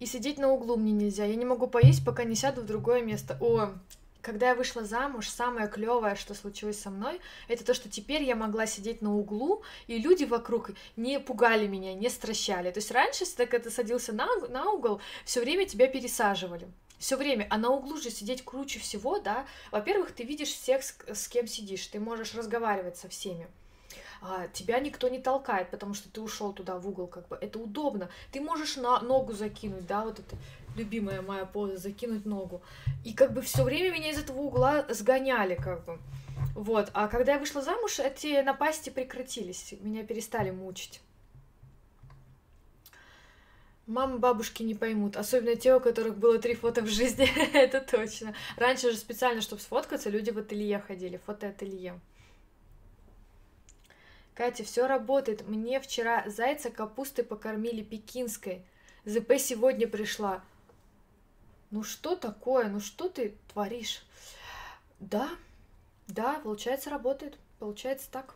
И сидеть на углу мне нельзя. Я не могу поесть, пока не сяду в другое место. О, когда я вышла замуж, самое клевое, что случилось со мной, это то, что теперь я могла сидеть на углу, и люди вокруг не пугали меня, не стращали. То есть раньше, если ты садился на, на угол, все время тебя пересаживали. Все время, а на углу же сидеть круче всего, да. Во-первых, ты видишь всех, с, с кем сидишь, ты можешь разговаривать со всеми а, тебя никто не толкает, потому что ты ушел туда в угол, как бы это удобно. Ты можешь на ногу закинуть, да, вот это любимая моя поза, закинуть ногу. И как бы все время меня из этого угла сгоняли, как бы. Вот. А когда я вышла замуж, эти напасти прекратились, меня перестали мучить. Мамы, бабушки не поймут, особенно те, у которых было три фото в жизни, это точно. Раньше же специально, чтобы сфоткаться, люди в ателье ходили, фотоателье. Катя, все работает. Мне вчера зайца капустой покормили пекинской. ЗП сегодня пришла. Ну что такое? Ну что ты творишь? Да, да, получается, работает. Получается так.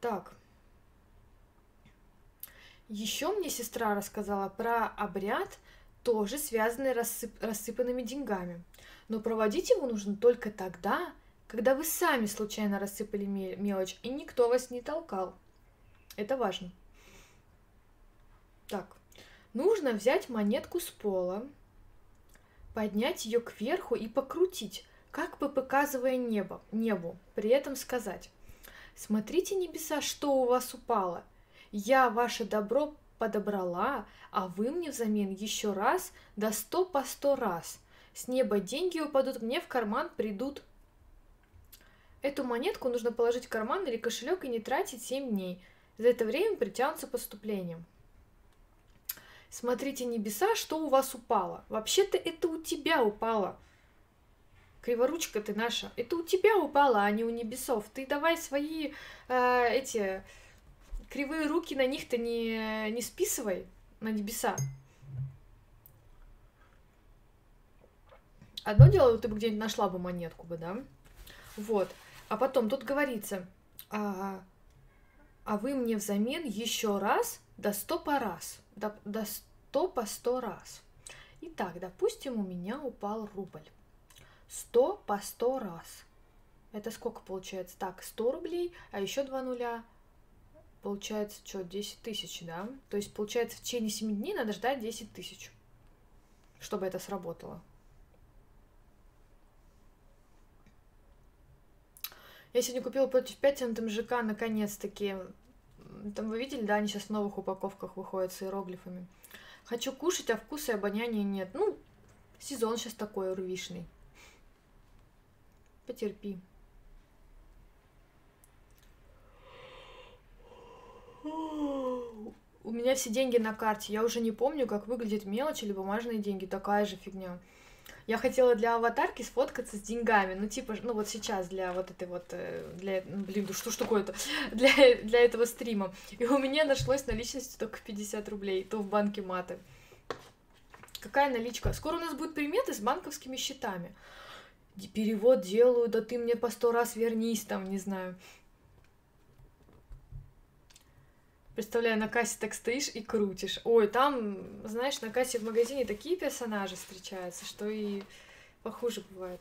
Так. Еще мне сестра рассказала про обряд, тоже связанный рассып... рассыпанными деньгами. Но проводить его нужно только тогда, когда вы сами случайно рассыпали мелочь, и никто вас не толкал. Это важно. Так, нужно взять монетку с пола, поднять ее кверху и покрутить, как бы показывая небо, небу, при этом сказать «Смотрите, небеса, что у вас упало. Я ваше добро подобрала, а вы мне взамен еще раз да сто по сто раз. С неба деньги упадут, мне в карман придут Эту монетку нужно положить в карман или кошелек и не тратить 7 дней. За это время притянутся поступлением. Смотрите небеса, что у вас упало. Вообще-то это у тебя упало. Криворучка ты наша. Это у тебя упало, а не у небесов. Ты давай свои э, эти кривые руки на них-то не, не списывай на небеса. Одно дело, ты бы где-нибудь нашла бы монетку бы, да? Вот. А потом тут говорится, а, а вы мне взамен еще раз до сто по раз, до, до сто по сто раз. Итак, допустим, у меня упал рубль. Сто по сто раз. Это сколько получается? Так, 100 рублей, а еще два нуля. Получается, что, 10 тысяч, да? То есть, получается, в течение 7 дней надо ждать 10 тысяч, чтобы это сработало. Я сегодня купила против Пяти на МЖК наконец-таки. Там вы видели, да, они сейчас в новых упаковках выходят с иероглифами. Хочу кушать, а вкуса и обоняния нет. Ну, сезон сейчас такой урвишный. Потерпи. У меня все деньги на карте. Я уже не помню, как выглядит мелочь или бумажные деньги. Такая же фигня. Я хотела для аватарки сфоткаться с деньгами, ну типа, ну вот сейчас для вот этой вот, э, для, ну, блин, да что ж такое-то, для, для этого стрима. И у меня нашлось наличности только 50 рублей, то в банке маты. Какая наличка? Скоро у нас будут приметы с банковскими счетами. Перевод делаю, да ты мне по сто раз вернись там, не знаю. Представляю, на кассе так стоишь и крутишь. Ой, там, знаешь, на кассе в магазине такие персонажи встречаются, что и похуже бывает.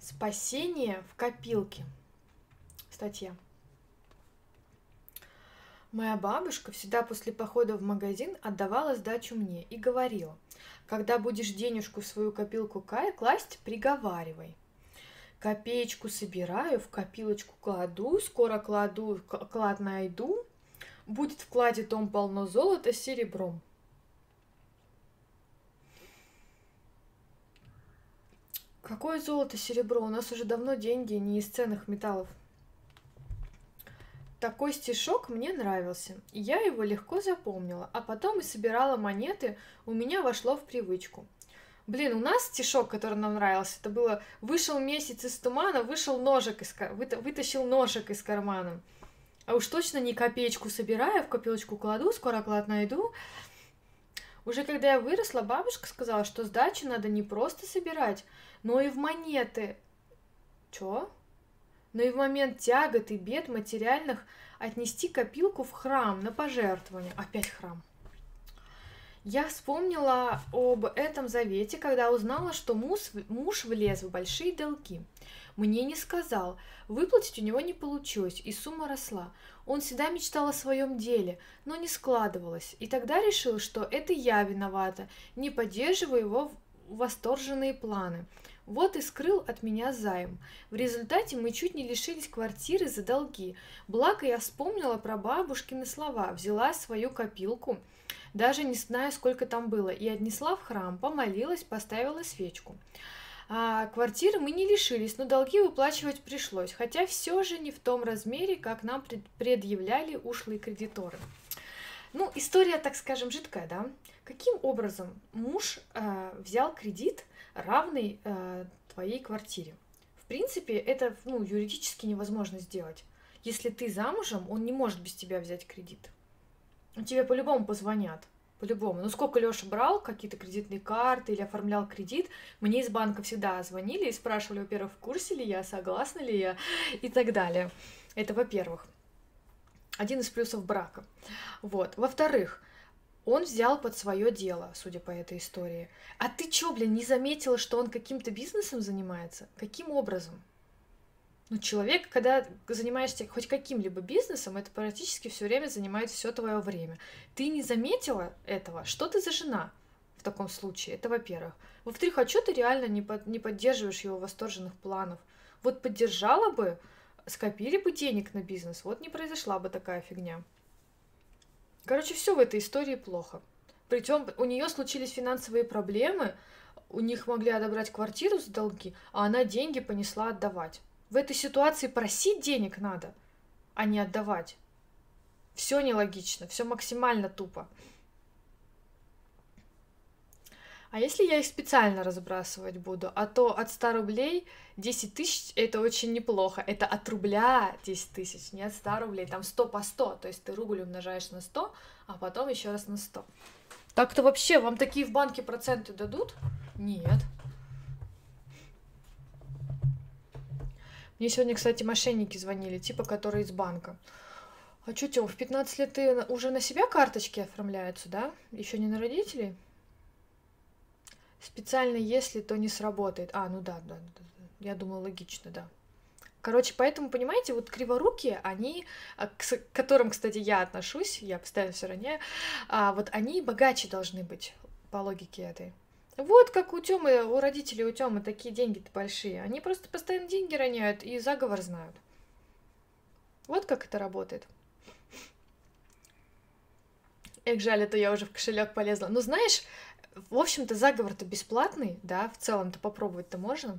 Спасение в копилке. Статья. Моя бабушка всегда после похода в магазин отдавала сдачу мне и говорила – Когда будешь денежку в свою копилку класть, приговаривай. Копеечку собираю, в копилочку кладу, скоро кладу, клад найду. Будет в кладе том полно золота с серебром. Какое золото, серебро? У нас уже давно деньги не из ценных металлов. Такой стишок мне нравился, и я его легко запомнила, а потом и собирала монеты, у меня вошло в привычку. Блин, у нас стишок, который нам нравился, это было «Вышел месяц из тумана, вышел ножик из, вытащил ножик из кармана». А уж точно не копеечку собираю, в копилочку кладу, скоро клад найду. Уже когда я выросла, бабушка сказала, что сдачу надо не просто собирать, но и в монеты. Чё? но и в момент тягот и бед материальных отнести копилку в храм на пожертвование. Опять храм. Я вспомнила об этом завете, когда узнала, что муж, муж влез в большие долги. Мне не сказал, выплатить у него не получилось, и сумма росла. Он всегда мечтал о своем деле, но не складывалось, и тогда решил, что это я виновата, не поддерживаю его восторженные планы. Вот и скрыл от меня займ. В результате мы чуть не лишились квартиры за долги. Благо я вспомнила про бабушкины слова, взяла свою копилку, даже не знаю, сколько там было, и отнесла в храм, помолилась, поставила свечку. А квартиры мы не лишились, но долги выплачивать пришлось, хотя все же не в том размере, как нам предъявляли ушлые кредиторы. Ну, история, так скажем, жидкая, да? Каким образом муж э, взял кредит – равный э, твоей квартире. В принципе, это ну, юридически невозможно сделать. Если ты замужем, он не может без тебя взять кредит. Тебе по-любому позвонят. По-любому. Ну, сколько Леша брал какие-то кредитные карты или оформлял кредит, мне из банка всегда звонили и спрашивали, во-первых, в курсе ли я, согласна ли я и так далее. Это во-первых. Один из плюсов брака. Вот. Во-вторых, он взял под свое дело, судя по этой истории. А ты чё, блин, не заметила, что он каким-то бизнесом занимается? Каким образом? Ну, человек, когда занимаешься хоть каким-либо бизнесом, это практически все время занимает все твое время. Ты не заметила этого? Что ты за жена в таком случае? Это во-первых. Во-вторых, а что ты реально не, под, не поддерживаешь его восторженных планов? Вот поддержала бы, скопили бы денег на бизнес, вот не произошла бы такая фигня. Короче, все в этой истории плохо. Причем у нее случились финансовые проблемы, у них могли отобрать квартиру за долги, а она деньги понесла отдавать. В этой ситуации просить денег надо, а не отдавать. Все нелогично, все максимально тупо. А если я их специально разбрасывать буду, а то от 100 рублей 10 тысяч это очень неплохо. Это от рубля 10 тысяч, не от 100 рублей, там 100 по 100. То есть ты рубль умножаешь на 100, а потом еще раз на 100. Так-то вообще вам такие в банке проценты дадут? Нет. Мне сегодня, кстати, мошенники звонили, типа, которые из банка. А что, Тём, в 15 лет ты уже на себя карточки оформляются, да? Еще не на родителей? Специально если, то не сработает. А, ну да, да, да, я думаю, логично, да. Короче, поэтому, понимаете, вот криворукие, они, а, к которым, кстати, я отношусь, я постоянно все равняю, а вот они богаче должны быть по логике этой. Вот как у Тёмы, у родителей у Тёмы такие деньги-то большие. Они просто постоянно деньги роняют и заговор знают. Вот как это работает. Эх, жаль, это я уже в кошелек полезла. Ну, знаешь, в общем-то, заговор-то бесплатный, да, в целом-то попробовать-то можно.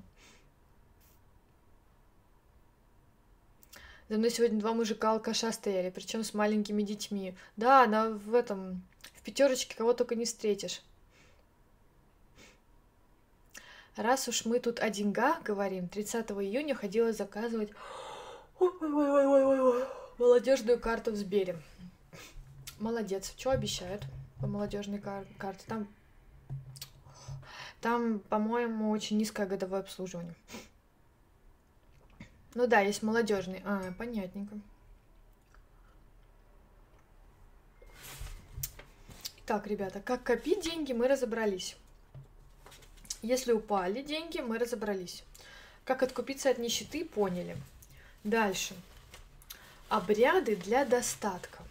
За мной сегодня два мужика алкаша стояли, причем с маленькими детьми. Да, на в этом, в пятерочке кого только не встретишь. Раз уж мы тут о деньгах говорим, 30 июня ходила заказывать молодежную карту в Сбере. Молодец. Что обещают по молодежной кар- карте? Там там, по-моему, очень низкое годовое обслуживание. Ну да, есть молодежный. А, понятненько. Так, ребята, как копить деньги, мы разобрались. Если упали деньги, мы разобрались. Как откупиться от нищеты, поняли. Дальше. Обряды для достатка.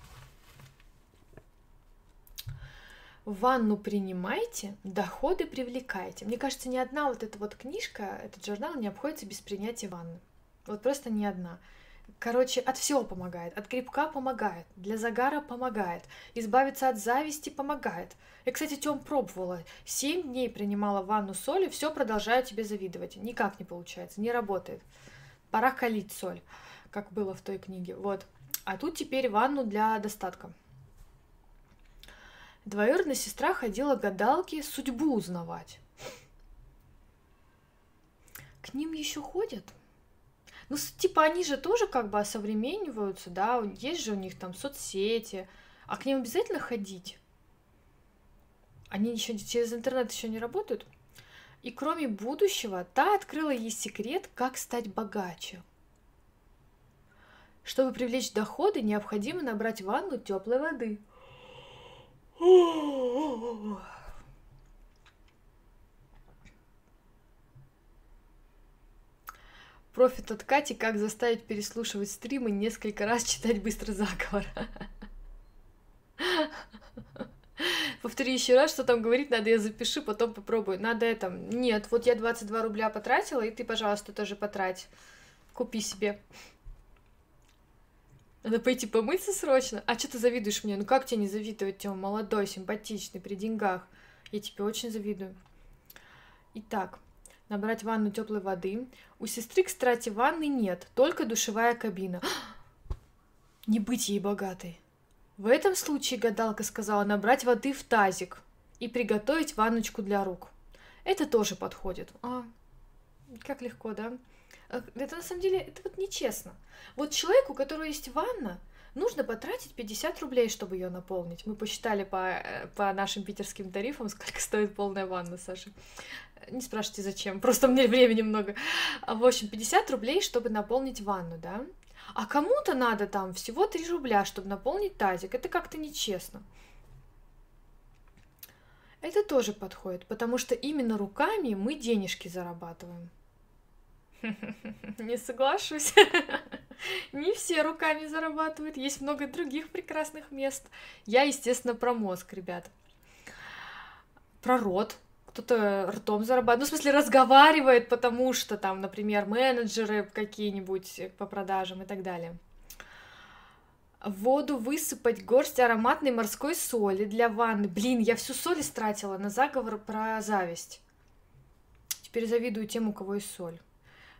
Ванну принимайте, доходы привлекайте. Мне кажется, ни одна вот эта вот книжка, этот журнал не обходится без принятия ванны. Вот просто ни одна. Короче, от всего помогает. От грибка помогает. Для загара помогает. Избавиться от зависти помогает. Я, кстати, Тём пробовала. Семь дней принимала ванну соли, все продолжаю тебе завидовать. Никак не получается, не работает. Пора калить соль, как было в той книге. Вот. А тут теперь ванну для достатка. Двоюродная сестра ходила к гадалке судьбу узнавать. К ним еще ходят? Ну, типа, они же тоже как бы осовремениваются, да, есть же у них там соцсети, а к ним обязательно ходить? Они еще через интернет еще не работают? И кроме будущего, та открыла ей секрет, как стать богаче. Чтобы привлечь доходы, необходимо набрать ванну теплой воды. Профит от Кати, как заставить переслушивать стримы, несколько раз читать быстро заговор. Повтори еще раз, что там говорить надо, я запишу, потом попробую. Надо это... Нет, вот я 22 рубля потратила, и ты, пожалуйста, тоже потрать. Купи себе. Надо пойти помыться срочно. А что ты завидуешь мне? Ну как тебе не завидовать, Тёма? Молодой, симпатичный, при деньгах. Я тебе очень завидую. Итак, набрать ванну теплой воды. У сестры, кстати, ванны нет, только душевая кабина. Не быть ей богатой. В этом случае гадалка сказала набрать воды в тазик и приготовить ванночку для рук. Это тоже подходит. А, как легко, да? Э, это на самом деле, это вот нечестно. Вот человеку, у которого есть ванна, нужно потратить 50 рублей, чтобы ее наполнить. Мы посчитали по, э, по нашим питерским тарифам, сколько стоит полная ванна, Саша. Не спрашивайте, зачем, просто мне времени много. А, в общем, 50 рублей, чтобы наполнить ванну, да? А кому-то надо там всего 3 рубля, чтобы наполнить тазик. Это как-то нечестно. Это тоже подходит, потому что именно руками мы денежки зарабатываем. Не соглашусь. Не все руками зарабатывают, есть много других прекрасных мест. Я, естественно, про мозг, ребят. Про рот. Кто-то ртом зарабатывает, ну, в смысле, разговаривает, потому что там, например, менеджеры какие-нибудь по продажам и так далее. В воду высыпать горсть ароматной морской соли для ванны. Блин, я всю соль истратила на заговор про зависть. Теперь завидую тем, у кого есть соль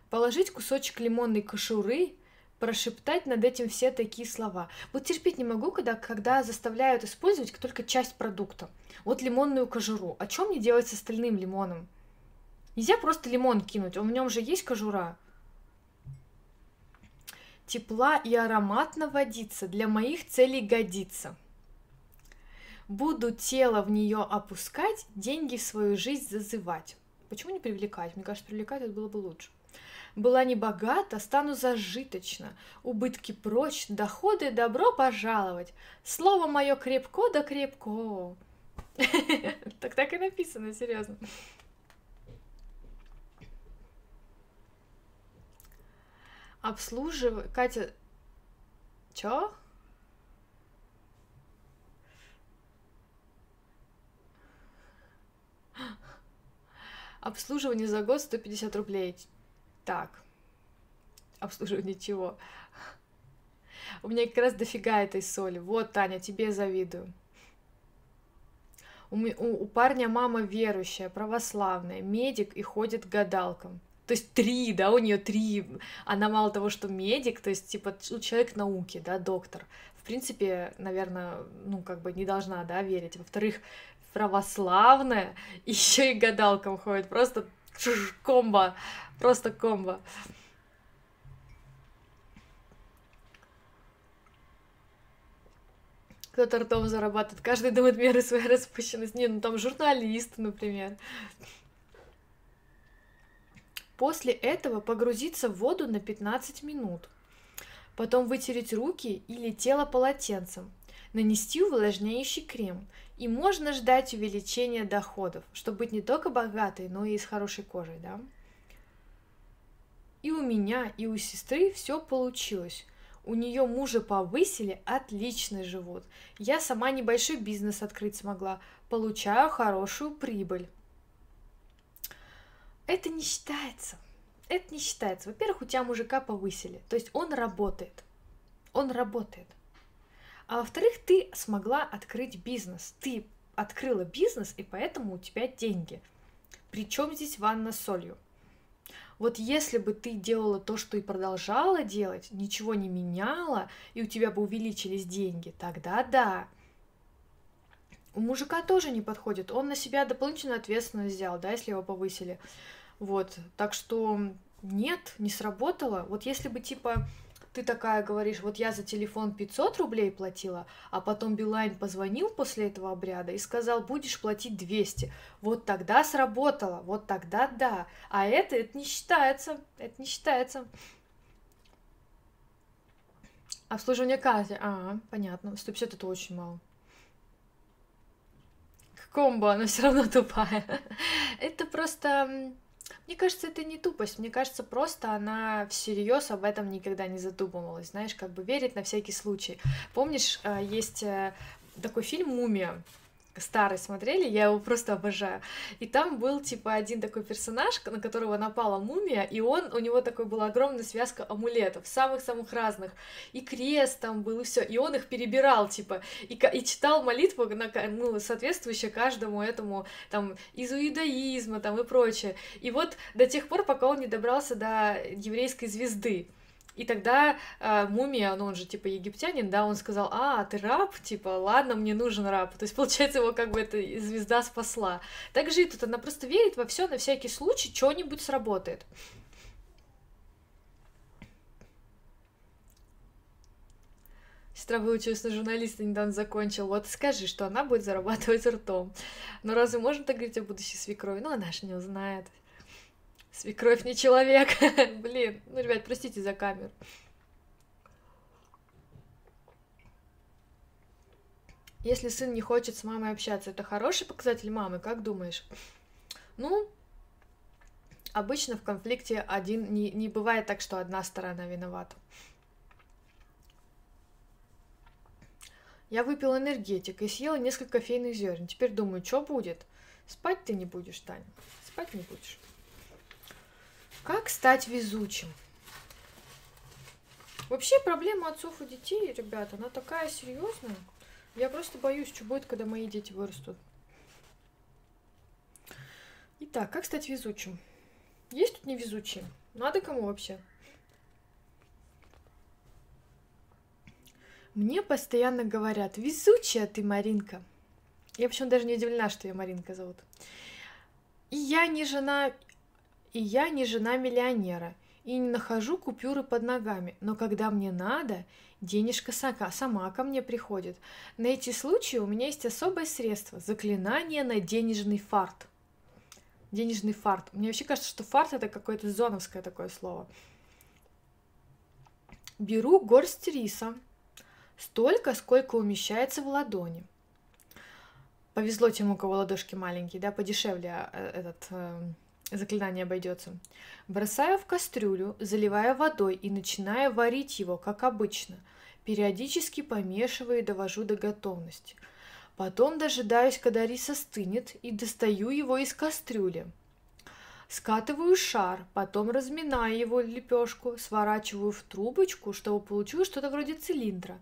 положить кусочек лимонной кожуры, прошептать над этим все такие слова. Вот терпеть не могу, когда, когда заставляют использовать только часть продукта. Вот лимонную кожуру. А что мне делать с остальным лимоном? Нельзя просто лимон кинуть, у меня уже есть кожура. Тепла и ароматно водиться, для моих целей годится. Буду тело в нее опускать, деньги в свою жизнь зазывать. Почему не привлекать? Мне кажется, привлекать это было бы лучше. Была не богата, стану зажиточно. Убытки прочь, доходы добро пожаловать. Слово мое крепко да крепко. Так так и написано, серьезно. Обслуживай... Катя... Чё? Обслуживание за год 150 рублей. Так. Обслуживание чего? У меня как раз дофига этой соли. Вот, Таня, тебе завидую. У, у, у парня мама верующая, православная, медик и ходит к гадалкам. То есть три, да, у нее три. Она мало того, что медик, то есть типа человек науки, да, доктор. В принципе, наверное, ну как бы не должна, да, верить. Во-вторых, православная, еще и гадалкам ходит. Просто комбо. Просто комбо. Кто-то ртом зарабатывает. Каждый думает меры своей распущенности. Не, ну там журналист, например. После этого погрузиться в воду на 15 минут. Потом вытереть руки или тело полотенцем. Нанести увлажняющий крем. И можно ждать увеличения доходов, чтобы быть не только богатой, но и с хорошей кожей, да? И у меня, и у сестры все получилось. У нее мужа повысили, отличный живот. Я сама небольшой бизнес открыть смогла. получаю хорошую прибыль. Это не считается. Это не считается. Во-первых, у тебя мужика повысили, то есть он работает. Он работает. А во-вторых, ты смогла открыть бизнес. Ты открыла бизнес, и поэтому у тебя деньги. Причем здесь ванна с солью? Вот если бы ты делала то, что и продолжала делать, ничего не меняла, и у тебя бы увеличились деньги, тогда да. У мужика тоже не подходит. Он на себя дополнительную ответственность взял, да, если его повысили. Вот. Так что нет, не сработало. Вот если бы типа ты такая говоришь, вот я за телефон 500 рублей платила, а потом Билайн позвонил после этого обряда и сказал, будешь платить 200. Вот тогда сработало, вот тогда да. А это, это не считается, это не считается. Обслуживание карты. А, понятно. 150 это очень мало. Комбо, она все равно тупая. это просто мне кажется, это не тупость, мне кажется, просто она всерьез об этом никогда не задумывалась, знаешь, как бы верит на всякий случай. Помнишь, э, есть э, такой фильм «Мумия», старый смотрели, я его просто обожаю. И там был типа один такой персонаж, на которого напала мумия, и он, у него такой была огромная связка амулетов, самых-самых разных. И крест там был, и все. И он их перебирал, типа, и, и читал молитву, на, ну, соответствующую каждому этому, там, из иудаизма, там, и прочее. И вот до тех пор, пока он не добрался до еврейской звезды. И тогда э, мумия, ну он же типа египтянин, да, он сказал, а, ты раб, типа, ладно, мне нужен раб. То есть, получается, его как бы эта звезда спасла. Так же и тут она просто верит во все на всякий случай, что-нибудь сработает. Сестра выучилась на журналиста, недавно закончил. Вот скажи, что она будет зарабатывать ртом. Но разве можно так говорить о будущей свекрови? Ну, она же не узнает. Свекровь не человек. Блин, ну, ребят, простите за камеру. Если сын не хочет с мамой общаться, это хороший показатель мамы, как думаешь? Ну, обычно в конфликте один не, не бывает так, что одна сторона виновата. Я выпил энергетик и съела несколько кофейных зерен. Теперь думаю, что будет? Спать ты не будешь, Таня. Спать не будешь. Как стать везучим? Вообще проблема отцов и детей, ребята, она такая серьезная. Я просто боюсь, что будет, когда мои дети вырастут. Итак, как стать везучим? Есть тут невезучие? Надо кому вообще? Мне постоянно говорят, везучая ты, Маринка. Я почему даже не удивлена, что я Маринка зовут. И я не жена и я не жена миллионера, и не нахожу купюры под ногами, но когда мне надо, денежка сама ко мне приходит. На эти случаи у меня есть особое средство – заклинание на денежный фарт. Денежный фарт. Мне вообще кажется, что фарт – это какое-то зоновское такое слово. Беру горсть риса, столько, сколько умещается в ладони. Повезло тем, у кого ладошки маленькие, да, подешевле э, этот э, заклинание обойдется. Бросаю в кастрюлю, заливая водой и начинаю варить его, как обычно. Периодически помешиваю и довожу до готовности. Потом дожидаюсь, когда рис остынет, и достаю его из кастрюли. Скатываю шар, потом разминаю его лепешку, сворачиваю в трубочку, чтобы получилось что-то вроде цилиндра.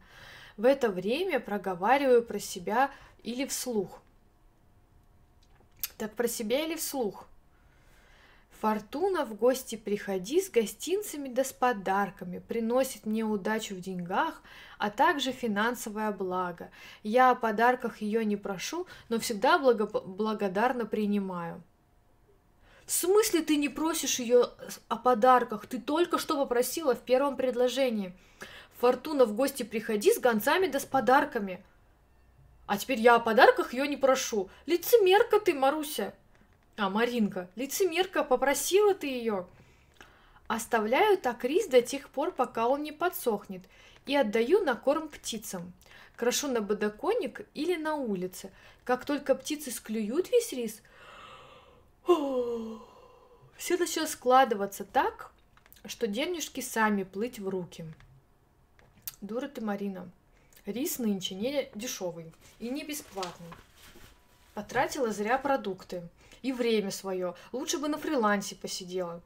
В это время проговариваю про себя или вслух. Так про себя или вслух? Фортуна в гости приходи с гостинцами да с подарками, приносит мне удачу в деньгах, а также финансовое благо. Я о подарках ее не прошу, но всегда благо благодарно принимаю. В смысле ты не просишь ее о подарках? Ты только что попросила в первом предложении. Фортуна в гости приходи с гонцами да с подарками. А теперь я о подарках ее не прошу. Лицемерка ты, Маруся. А, Маринка, лицемерка, попросила ты ее. Оставляю так рис до тех пор, пока он не подсохнет, и отдаю на корм птицам. Крошу на подоконник или на улице. Как только птицы склюют весь рис, все начнет складываться так, что денежки сами плыть в руки. Дура ты, Марина. Рис нынче не дешевый и не бесплатный. Потратила зря продукты и время свое. Лучше бы на фрилансе посидела.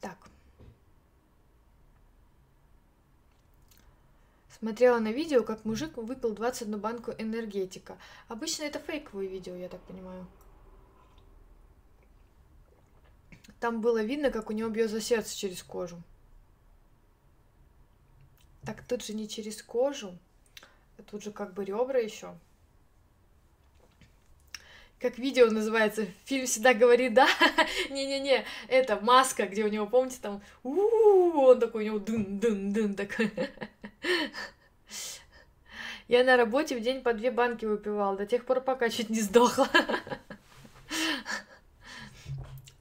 Так. Смотрела на видео, как мужик выпил 21 банку энергетика. Обычно это фейковые видео, я так понимаю. Там было видно, как у него бьется сердце через кожу. Так тут же не через кожу, тут же как бы ребра еще. Как видео называется, фильм всегда говорит да. Не-не-не, это маска, где у него, помните, там, он такой, у него дын-дын-дын такой. Я на работе в день по две банки выпивал, до тех пор, пока чуть не сдохла.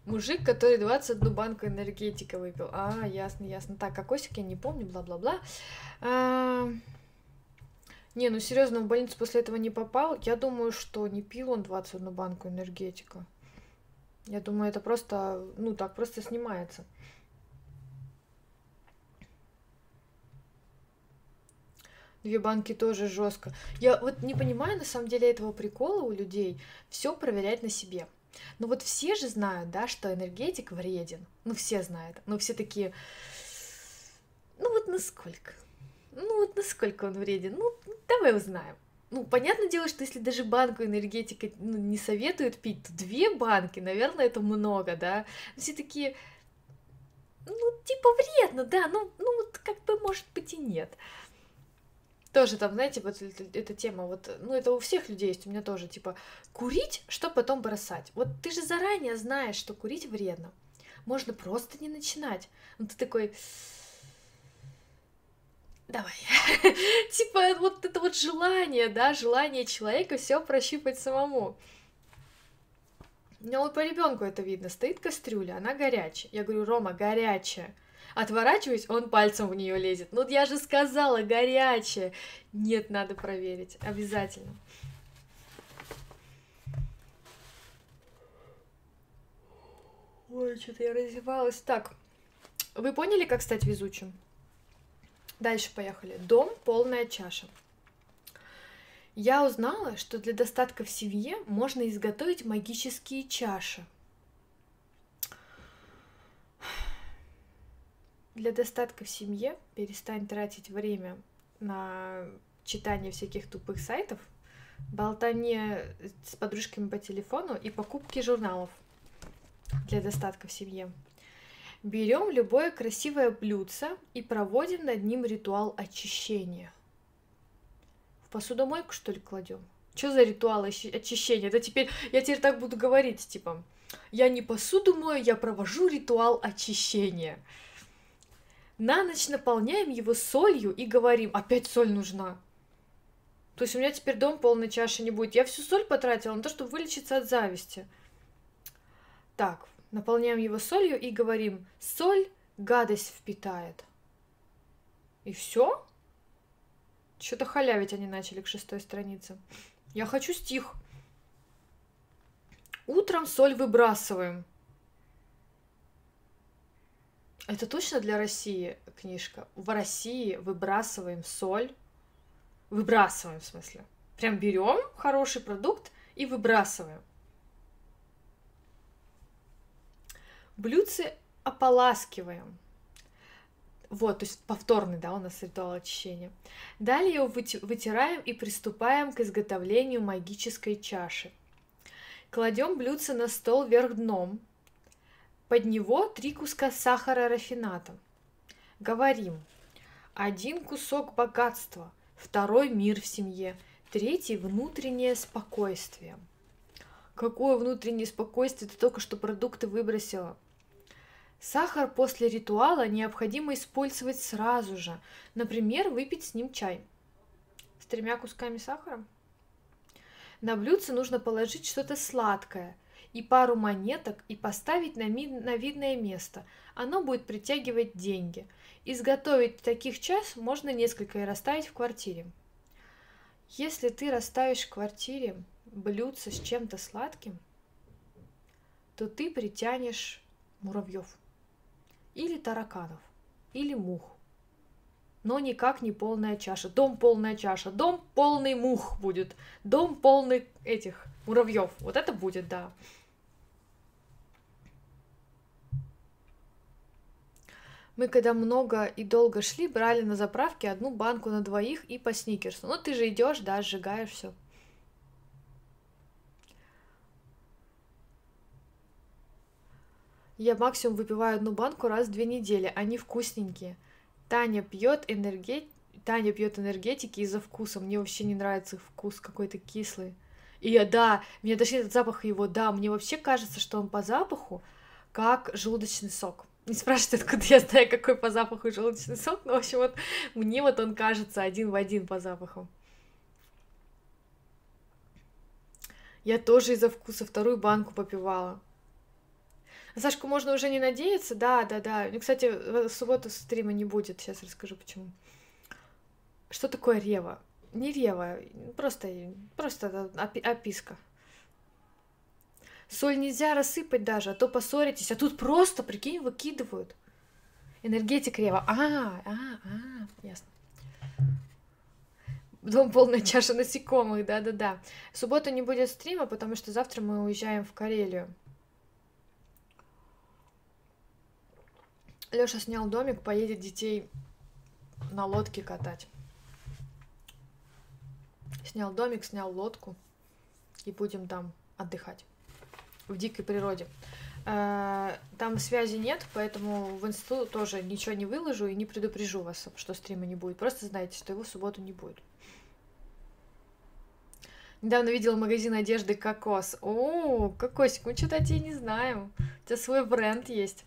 Мужик, который 21 банку энергетика выпил. А, ясно, ясно. Так, какой я не помню, бла-бла-бла. А... Не, ну серьезно, в больницу после этого не попал. Я думаю, что не пил он 21 банку энергетика. Я думаю, это просто, ну так, просто снимается. Две банки тоже жестко. Я вот не понимаю на самом деле этого прикола у людей все проверять на себе. Ну вот все же знают, да, что энергетик вреден. Ну все знают. Ну все такие, ну вот насколько? Ну вот насколько он вреден? Ну давай узнаем. Ну, понятное дело, что если даже банку энергетика ну, не советуют пить, то две банки, наверное, это много, да. Все такие, ну, типа вредно, да, ну, ну, вот как бы, может быть, и нет. Тоже там, знаете, вот эта тема, вот, ну, это у всех людей есть, у меня тоже, типа, курить, что потом бросать. Вот ты же заранее знаешь, что курить вредно. Можно просто не начинать. Ну, ты такой, давай. типа, вот это вот желание, да, желание человека все прощупать самому. Ну, вот по ребенку это видно. Стоит кастрюля, она горячая. Я говорю, Рома, горячая. Отворачиваюсь, он пальцем в нее лезет. Ну, я же сказала, горячая. Нет, надо проверить. Обязательно. Ой, что-то я разевалась. Так, вы поняли, как стать везучим? Дальше поехали. Дом – полная чаша. Я узнала, что для достатка в семье можно изготовить магические чаши – Для достатка в семье перестань тратить время на читание всяких тупых сайтов, болтание с подружками по телефону и покупки журналов для достатка в семье. Берем любое красивое блюдце и проводим над ним ритуал очищения. В посудомойку, что ли, кладем? Что за ритуал очищения? Это теперь, я теперь так буду говорить, типа, я не посуду мою, я провожу ритуал очищения. На ночь наполняем его солью и говорим, опять соль нужна. То есть у меня теперь дом полной чаши не будет. Я всю соль потратила на то, чтобы вылечиться от зависти. Так, наполняем его солью и говорим, соль гадость впитает. И все? Что-то халявить они начали к шестой странице. Я хочу стих. Утром соль выбрасываем. Это точно для России книжка? В России выбрасываем соль. Выбрасываем, в смысле. Прям берем хороший продукт и выбрасываем. Блюдце ополаскиваем. Вот, то есть повторный, да, у нас ритуал очищения. Далее его вытираем и приступаем к изготовлению магической чаши. Кладем блюдце на стол вверх дном, под него три куска сахара рафината. Говорим, один кусок богатства, второй мир в семье, третий внутреннее спокойствие. Какое внутреннее спокойствие? Ты только что продукты выбросила. Сахар после ритуала необходимо использовать сразу же. Например, выпить с ним чай. С тремя кусками сахара. На блюдце нужно положить что-то сладкое – и пару монеток и поставить на, ми- на видное место. Оно будет притягивать деньги. Изготовить таких час можно несколько и расставить в квартире. Если ты расставишь в квартире блюдце с чем-то сладким, то ты притянешь муравьев или тараканов или мух. но никак не полная чаша. Дом полная чаша, дом полный мух будет, дом полный этих муравьев. Вот это будет, да. Мы когда много и долго шли, брали на заправке одну банку на двоих и по сникерсу. Ну, ты же идешь, да, сжигаешь все. Я максимум выпиваю одну банку раз в две недели. Они вкусненькие. Таня пьет энергет... Таня пьет энергетики из-за вкуса. Мне вообще не нравится их вкус какой-то кислый. И я, да, мне даже этот запах его, да, мне вообще кажется, что он по запаху как желудочный сок. Не спрашивайте, откуда я знаю, какой по запаху желудочный сок, но, в общем, вот мне вот он кажется один в один по запаху. Я тоже из-за вкуса вторую банку попивала. Сашку можно уже не надеяться, да, да, да. Ну, кстати, в субботу стрима не будет, сейчас расскажу почему. Что такое рева? Не рева, просто, просто описка. Соль нельзя рассыпать даже, а то поссоритесь. А тут просто, прикинь, выкидывают. Энергетик рева. А, а, а, ясно. Дом полная чаша насекомых, да-да-да. В субботу не будет стрима, потому что завтра мы уезжаем в Карелию. Лёша снял домик, поедет детей на лодке катать. Снял домик, снял лодку и будем там отдыхать в дикой природе. Э, там связи нет, поэтому в институт тоже ничего не выложу и не предупрежу вас, что стрима не будет. Просто знайте, что его в субботу не будет. Недавно видела магазин одежды Кокос. О, Кокосик, мы что-то о тебе не знаем. У тебя свой бренд есть.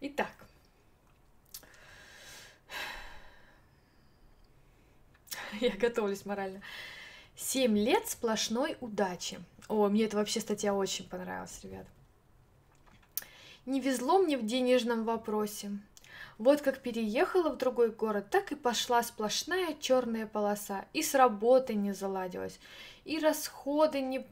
Итак. Я готовлюсь морально. Семь лет сплошной удачи. О, мне это вообще статья очень понравилась, ребят. Не везло мне в денежном вопросе. Вот как переехала в другой город, так и пошла сплошная черная полоса. И с работы не заладилась, и расходы не,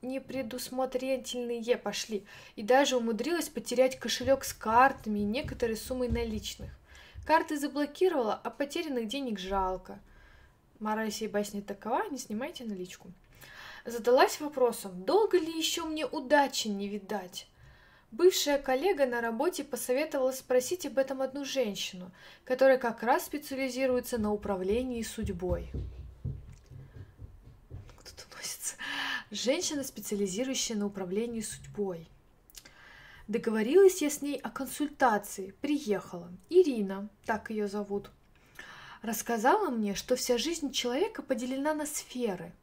непредусмотрительные пошли. И даже умудрилась потерять кошелек с картами и некоторой суммой наличных. Карты заблокировала, а потерянных денег жалко. Мораль сей басни такова, не снимайте наличку. Задалась вопросом, долго ли еще мне удачи не видать? Бывшая коллега на работе посоветовала спросить об этом одну женщину, которая как раз специализируется на управлении судьбой. Кто-то носится. Женщина, специализирующая на управлении судьбой. Договорилась я с ней о консультации, приехала. Ирина, так ее зовут. Рассказала мне, что вся жизнь человека поделена на сферы –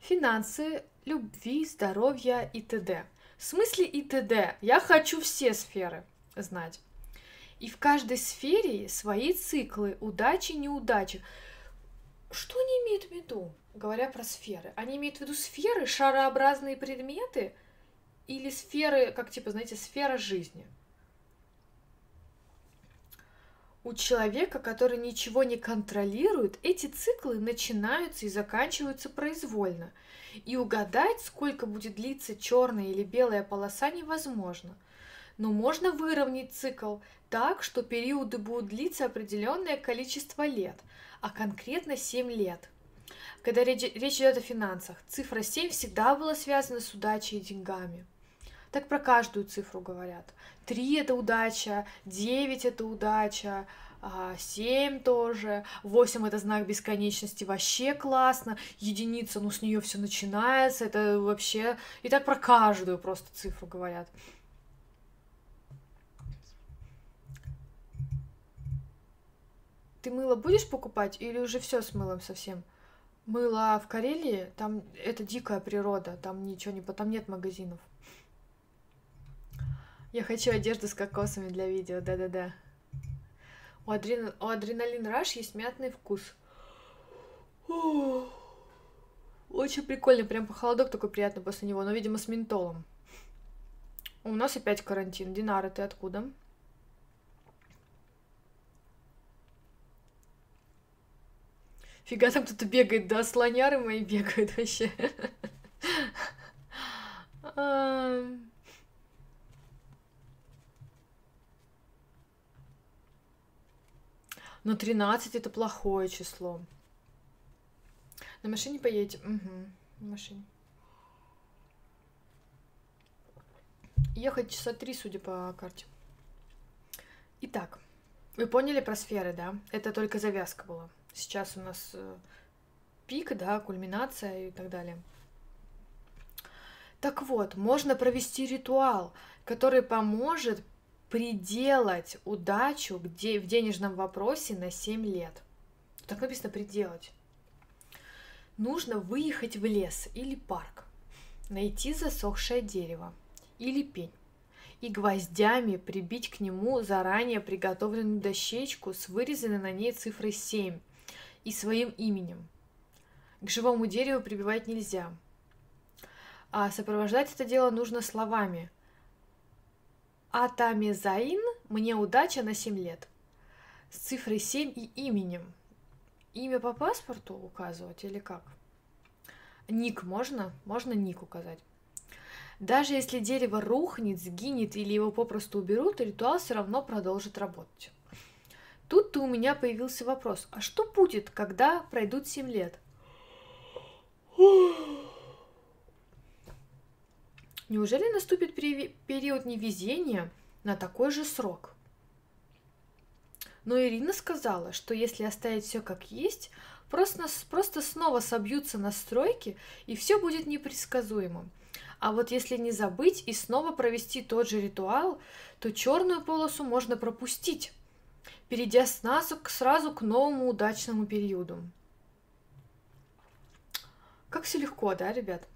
финансы, любви, здоровья и т.д. В смысле и т.д. Я хочу все сферы знать. И в каждой сфере свои циклы, удачи, неудачи. Что они имеют в виду, говоря про сферы? Они имеют в виду сферы, шарообразные предметы или сферы, как типа, знаете, сфера жизни – у человека, который ничего не контролирует, эти циклы начинаются и заканчиваются произвольно. И угадать, сколько будет длиться черная или белая полоса, невозможно. Но можно выровнять цикл так, что периоды будут длиться определенное количество лет, а конкретно 7 лет. Когда речь, идет о финансах, цифра 7 всегда была связана с удачей и деньгами. Так про каждую цифру говорят. Три это удача, девять это удача, а, семь тоже, восемь это знак бесконечности, вообще классно, единица, ну с нее все начинается, это вообще... И так про каждую просто цифру говорят. Ты мыло будешь покупать или уже все с мылом совсем? Мыло в Карелии, там это дикая природа, там ничего не, там нет магазинов. Я хочу одежду с кокосами для видео, да-да-да. У, адрен... у адреналин раш есть мятный вкус. Очень прикольно, прям похолодок такой приятный после него, но, видимо, с ментолом. У нас опять карантин. Динара, ты откуда? Фига там кто-то бегает, да, слоняры мои бегают вообще. Но 13 это плохое число. На машине поедете? Угу, на машине. Ехать часа три, судя по карте. Итак, вы поняли про сферы, да? Это только завязка была. Сейчас у нас э, пик, да, кульминация и так далее. Так вот, можно провести ритуал, который поможет приделать удачу где, в денежном вопросе на 7 лет. Так написано приделать. Нужно выехать в лес или парк, найти засохшее дерево или пень и гвоздями прибить к нему заранее приготовленную дощечку с вырезанной на ней цифрой 7 и своим именем. К живому дереву прибивать нельзя. А сопровождать это дело нужно словами Атамезаин «Мне удача на 7 лет» с цифрой 7 и именем. Имя по паспорту указывать или как? Ник можно? Можно ник указать. Даже если дерево рухнет, сгинет или его попросту уберут, ритуал все равно продолжит работать. Тут-то у меня появился вопрос, а что будет, когда пройдут 7 лет? Неужели наступит период невезения на такой же срок? Но Ирина сказала, что если оставить все как есть, просто, просто снова собьются настройки, и все будет непредсказуемым. А вот если не забыть и снова провести тот же ритуал, то черную полосу можно пропустить, перейдя сразу, сразу к новому удачному периоду. Как все легко, да, ребят?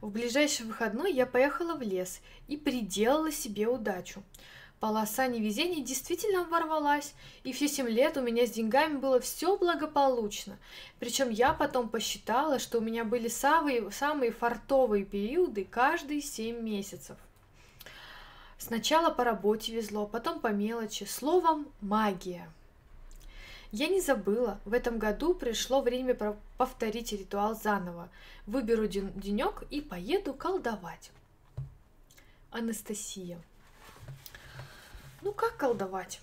В ближайший выходной я поехала в лес и приделала себе удачу. Полоса невезения действительно ворвалась, и все семь лет у меня с деньгами было все благополучно. Причем я потом посчитала, что у меня были самые, самые фартовые периоды каждые семь месяцев. Сначала по работе везло, потом по мелочи. Словом, магия. Я не забыла, в этом году пришло время повторить ритуал заново. Выберу денек и поеду колдовать. Анастасия. Ну как колдовать?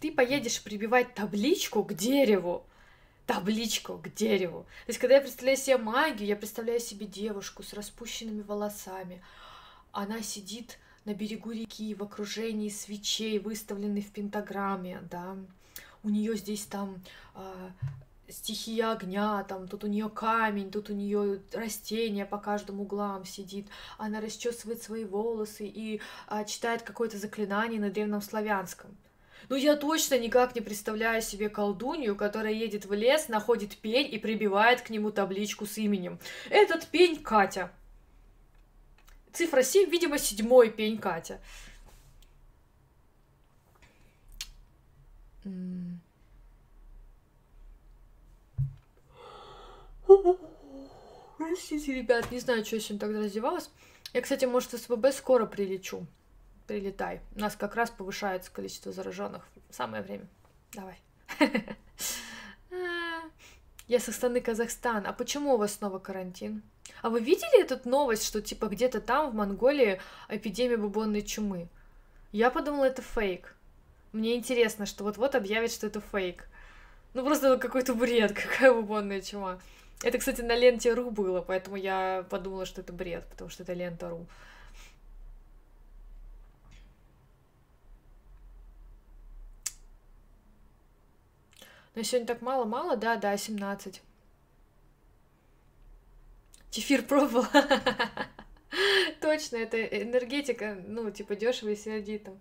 Ты поедешь прибивать табличку к дереву. Табличку к дереву. То есть, когда я представляю себе магию, я представляю себе девушку с распущенными волосами. Она сидит на берегу реки в окружении свечей, выставленных в пентаграмме, да. У нее здесь там э, стихия огня, там тут у нее камень, тут у нее растение по каждым углам сидит, она расчесывает свои волосы и а, читает какое-то заклинание на древнем славянском. Ну, я точно никак не представляю себе колдунью, которая едет в лес, находит пень и прибивает к нему табличку с именем. Этот пень Катя. Цифра 7, видимо, седьмой пень Катя. Простите, ребят, не знаю, что я сегодня так раздевалась. Я, кстати, может, в СВБ скоро прилечу. Прилетай. У нас как раз повышается количество зараженных. Самое время. Давай. Я со страны Казахстан. А почему у вас снова карантин? А вы видели эту новость, что типа где-то там, в Монголии, эпидемия бубонной чумы? Я подумала, это фейк. Мне интересно, что вот-вот объявят, что это фейк. Ну просто какой-то бред, какая бубонная чума. Это, кстати, на ленте РУ было, поэтому я подумала, что это бред, потому что это лента РУ. Но сегодня так мало-мало, да, да, 17. Кефир пробовала. Точно, это энергетика, ну, типа дешево и сердито.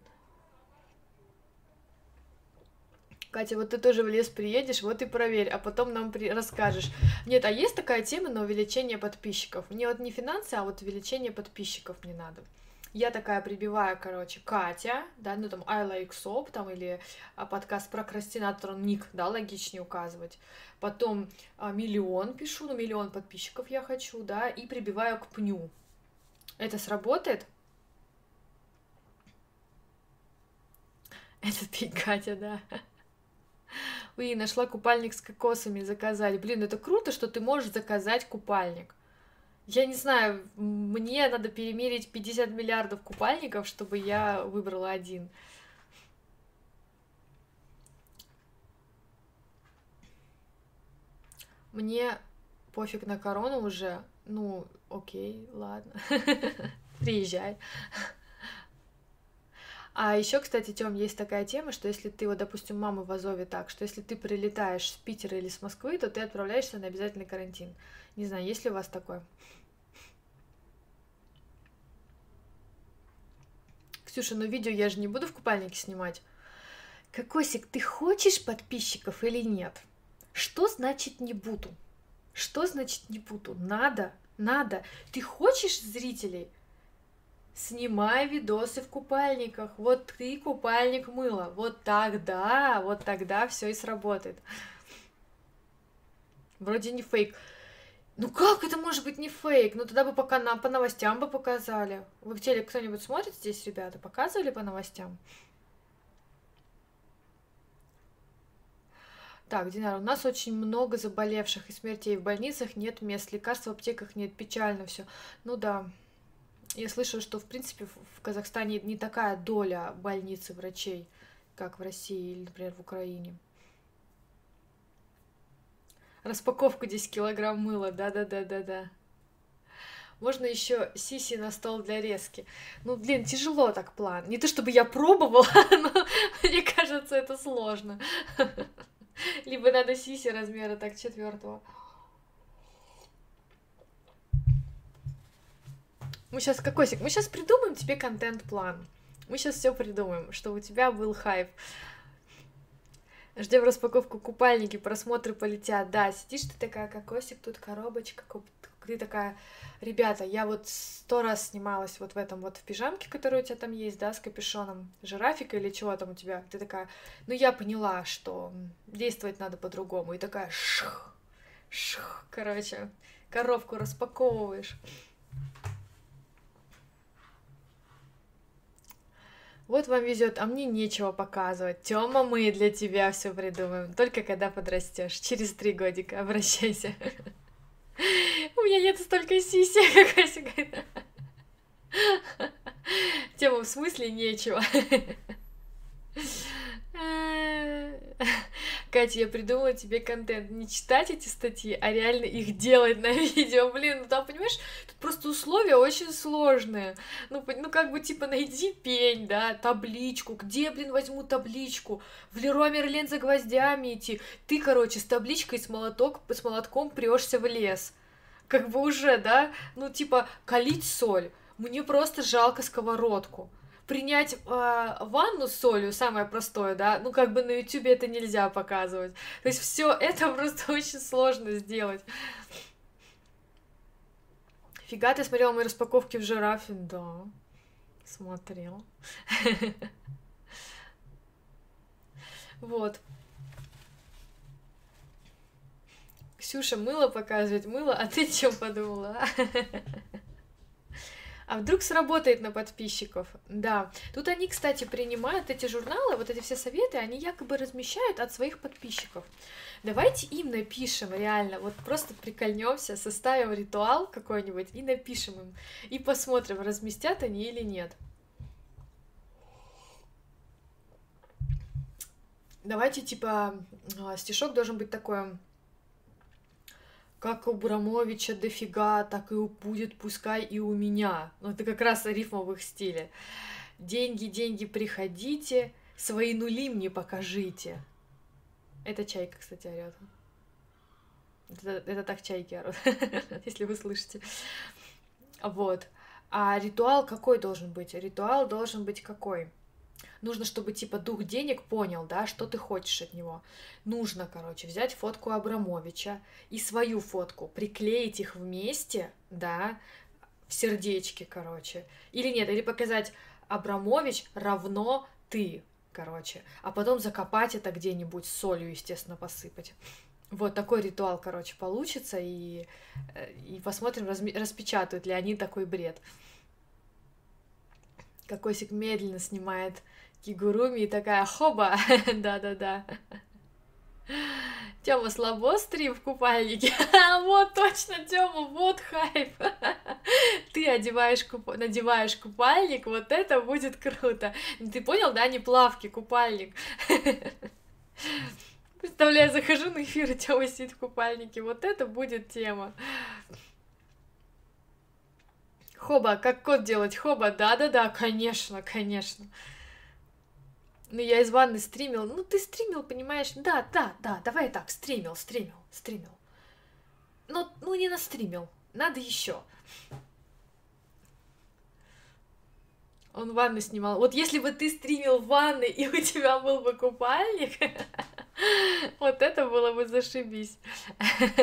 Катя, вот ты тоже в лес приедешь, вот и проверь, а потом нам при... расскажешь. Нет, а есть такая тема на увеличение подписчиков? Мне вот не финансы, а вот увеличение подписчиков мне надо. Я такая прибиваю, короче, Катя, да, ну там I like soap, там, или а, подкаст прокрастинатор, ник, да, логичнее указывать. Потом а, миллион пишу, ну миллион подписчиков я хочу, да, и прибиваю к пню. Это сработает? Это ты, Катя, да. И нашла купальник с кокосами заказать. Блин, это круто, что ты можешь заказать купальник. Я не знаю, мне надо перемерить 50 миллиардов купальников, чтобы я выбрала один. Мне пофиг на корону уже. Ну, окей, ладно. Приезжай. А еще, кстати, Тем, есть такая тема, что если ты, вот, допустим, мама в Азове так, что если ты прилетаешь с Питера или с Москвы, то ты отправляешься на обязательный карантин. Не знаю, есть ли у вас такое? Ксюша, ну видео я же не буду в купальнике снимать. Кокосик, ты хочешь подписчиков или нет? Что значит не буду? Что значит не буду? Надо, надо. Ты хочешь зрителей? Снимай видосы в купальниках. Вот ты купальник мыла. Вот тогда, вот тогда все и сработает. Вроде не фейк. Ну как это может быть не фейк? Ну тогда бы пока на, по новостям бы показали. Вы в теле кто-нибудь смотрит здесь, ребята? Показывали по новостям? Так, Динар, у нас очень много заболевших и смертей в больницах, нет мест, лекарств в аптеках нет, печально все. Ну да, я слышала, что, в принципе, в Казахстане не такая доля больниц и врачей, как в России или, например, в Украине. Распаковка 10 килограмм мыла, да-да-да-да-да. Можно еще сиси на стол для резки. Ну, блин, тяжело так план. Не то чтобы я пробовала, но мне кажется, это сложно. Либо надо сиси размера так четвертого. Мы сейчас, Кокосик, мы сейчас придумаем тебе контент-план. Мы сейчас все придумаем, чтобы у тебя был хайп. Ждем распаковку купальники, просмотры полетят. Да, сидишь ты такая, кокосик, тут коробочка, ты такая, ребята, я вот сто раз снималась вот в этом вот в пижамке, которая у тебя там есть, да, с капюшоном, жирафика или чего там у тебя. Ты такая, ну я поняла, что действовать надо по-другому. И такая, шх, шх, короче, коробку распаковываешь. Вот вам везет, а мне нечего показывать. Тёма, мы для тебя все придумаем. Только когда подрастешь. Через три годика обращайся. У меня нет столько сиси, как Ася говорит. Тема в смысле нечего. Катя, я придумала тебе контент. Не читать эти статьи, а реально их делать на видео. Блин, ну там, понимаешь, тут просто условия очень сложные. Ну, ну как бы, типа, найди пень, да, табличку. Где, блин, возьму табличку? В Леруа Мерлен за гвоздями идти. Ты, короче, с табличкой, с, молоток, с молотком прешься в лес. Как бы уже, да? Ну, типа, калить соль. Мне просто жалко сковородку принять э, ванну с солью, самое простое, да, ну как бы на ютюбе это нельзя показывать. То есть все это просто очень сложно сделать. Фига, ты смотрела мои распаковки в жирафе? Да, смотрел. Вот. Ксюша мыло показывает, мыло, а ты чем подумала? А вдруг сработает на подписчиков? Да. Тут они, кстати, принимают эти журналы, вот эти все советы, они якобы размещают от своих подписчиков. Давайте им напишем реально, вот просто прикольнемся, составим ритуал какой-нибудь и напишем им. И посмотрим, разместят они или нет. Давайте, типа, а, стишок должен быть такой как у Брамовича дофига, так и будет пускай и у меня. Ну, это как раз рифма в их стиле. Деньги, деньги, приходите, свои нули мне покажите. Это чайка, кстати, орет. Это, это так чайки орут, если вы слышите. Вот. А ритуал какой должен быть? Ритуал должен быть какой? Нужно, чтобы типа дух денег понял, да, что ты хочешь от него. Нужно, короче, взять фотку Абрамовича и свою фотку, приклеить их вместе, да, в сердечке, короче. Или нет, или показать Абрамович равно ты, короче. А потом закопать это где-нибудь, солью, естественно, посыпать. Вот такой ритуал, короче, получится, и, э, и посмотрим, разми- распечатают ли они такой бред. Кокосик медленно снимает кигуруми и такая хоба, да-да-да. Тёма слабо стрим в купальнике. вот точно, Тёма, вот хайп. Ты одеваешь куп... надеваешь купальник, вот это будет круто. Ты понял, да, не плавки, купальник. Представляю, захожу на эфир, и Тёма сидит в купальнике. Вот это будет тема. Хоба, как код делать? Хоба, да-да-да, конечно, конечно. Ну, я из ванны стримил. Ну, ты стримил, понимаешь? Да, да, да, давай так, стримил, стримил, стримил. Ну, ну не настримил, надо еще. Он ванны снимал. Вот если бы ты стримил в ванной, и у тебя был бы купальник, вот это было бы зашибись.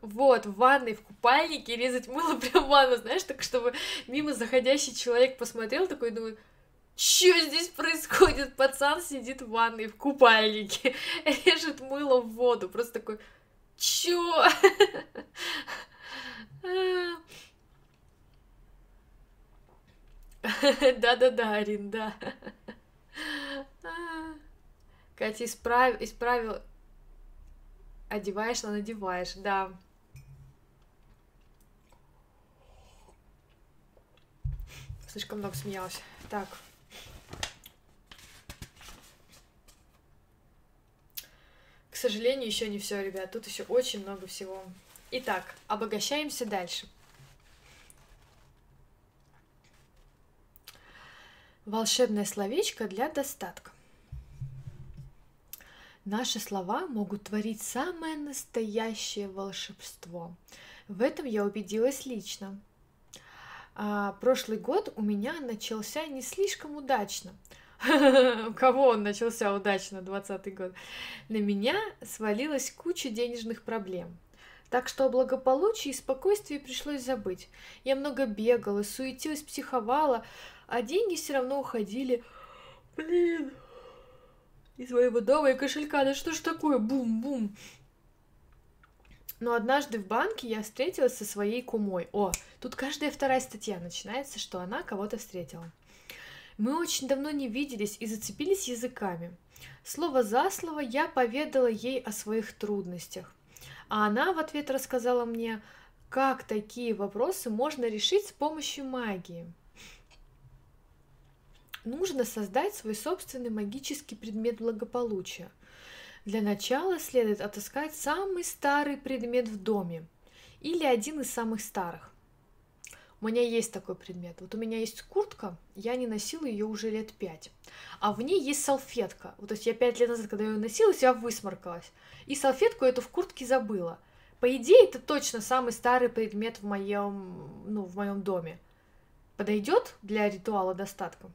Вот, в ванной, в купальнике резать мыло прям в ванну, знаешь, так чтобы мимо заходящий человек посмотрел такой, думает, что здесь происходит? Пацан сидит в ванной в купальнике, режет мыло в воду, просто такой, чё? Да-да-да, Арин, да. Катя исправ... исправил... Одеваешь, но надеваешь, да. Слишком много смеялась. Так. Сожалению, еще не все, ребят. Тут еще очень много всего. Итак, обогащаемся дальше. Волшебное словечко для достатка. Наши слова могут творить самое настоящее волшебство. В этом я убедилась лично. А, прошлый год у меня начался не слишком удачно. У кого он начался удачно, 20 год? На меня свалилась куча денежных проблем. Так что о благополучии и спокойствии пришлось забыть. Я много бегала, суетилась, психовала, а деньги все равно уходили. Блин, из моего дома и кошелька, да что ж такое, бум-бум. Но однажды в банке я встретилась со своей кумой. О, тут каждая вторая статья начинается, что она кого-то встретила. Мы очень давно не виделись и зацепились языками. Слово за слово я поведала ей о своих трудностях. А она в ответ рассказала мне, как такие вопросы можно решить с помощью магии нужно создать свой собственный магический предмет благополучия. Для начала следует отыскать самый старый предмет в доме или один из самых старых. У меня есть такой предмет. Вот у меня есть куртка, я не носила ее уже лет пять. А в ней есть салфетка. Вот, то есть я пять лет назад, когда ее носила, я высморкалась. И салфетку эту в куртке забыла. По идее, это точно самый старый предмет в моем, ну, в моем доме. Подойдет для ритуала достатка?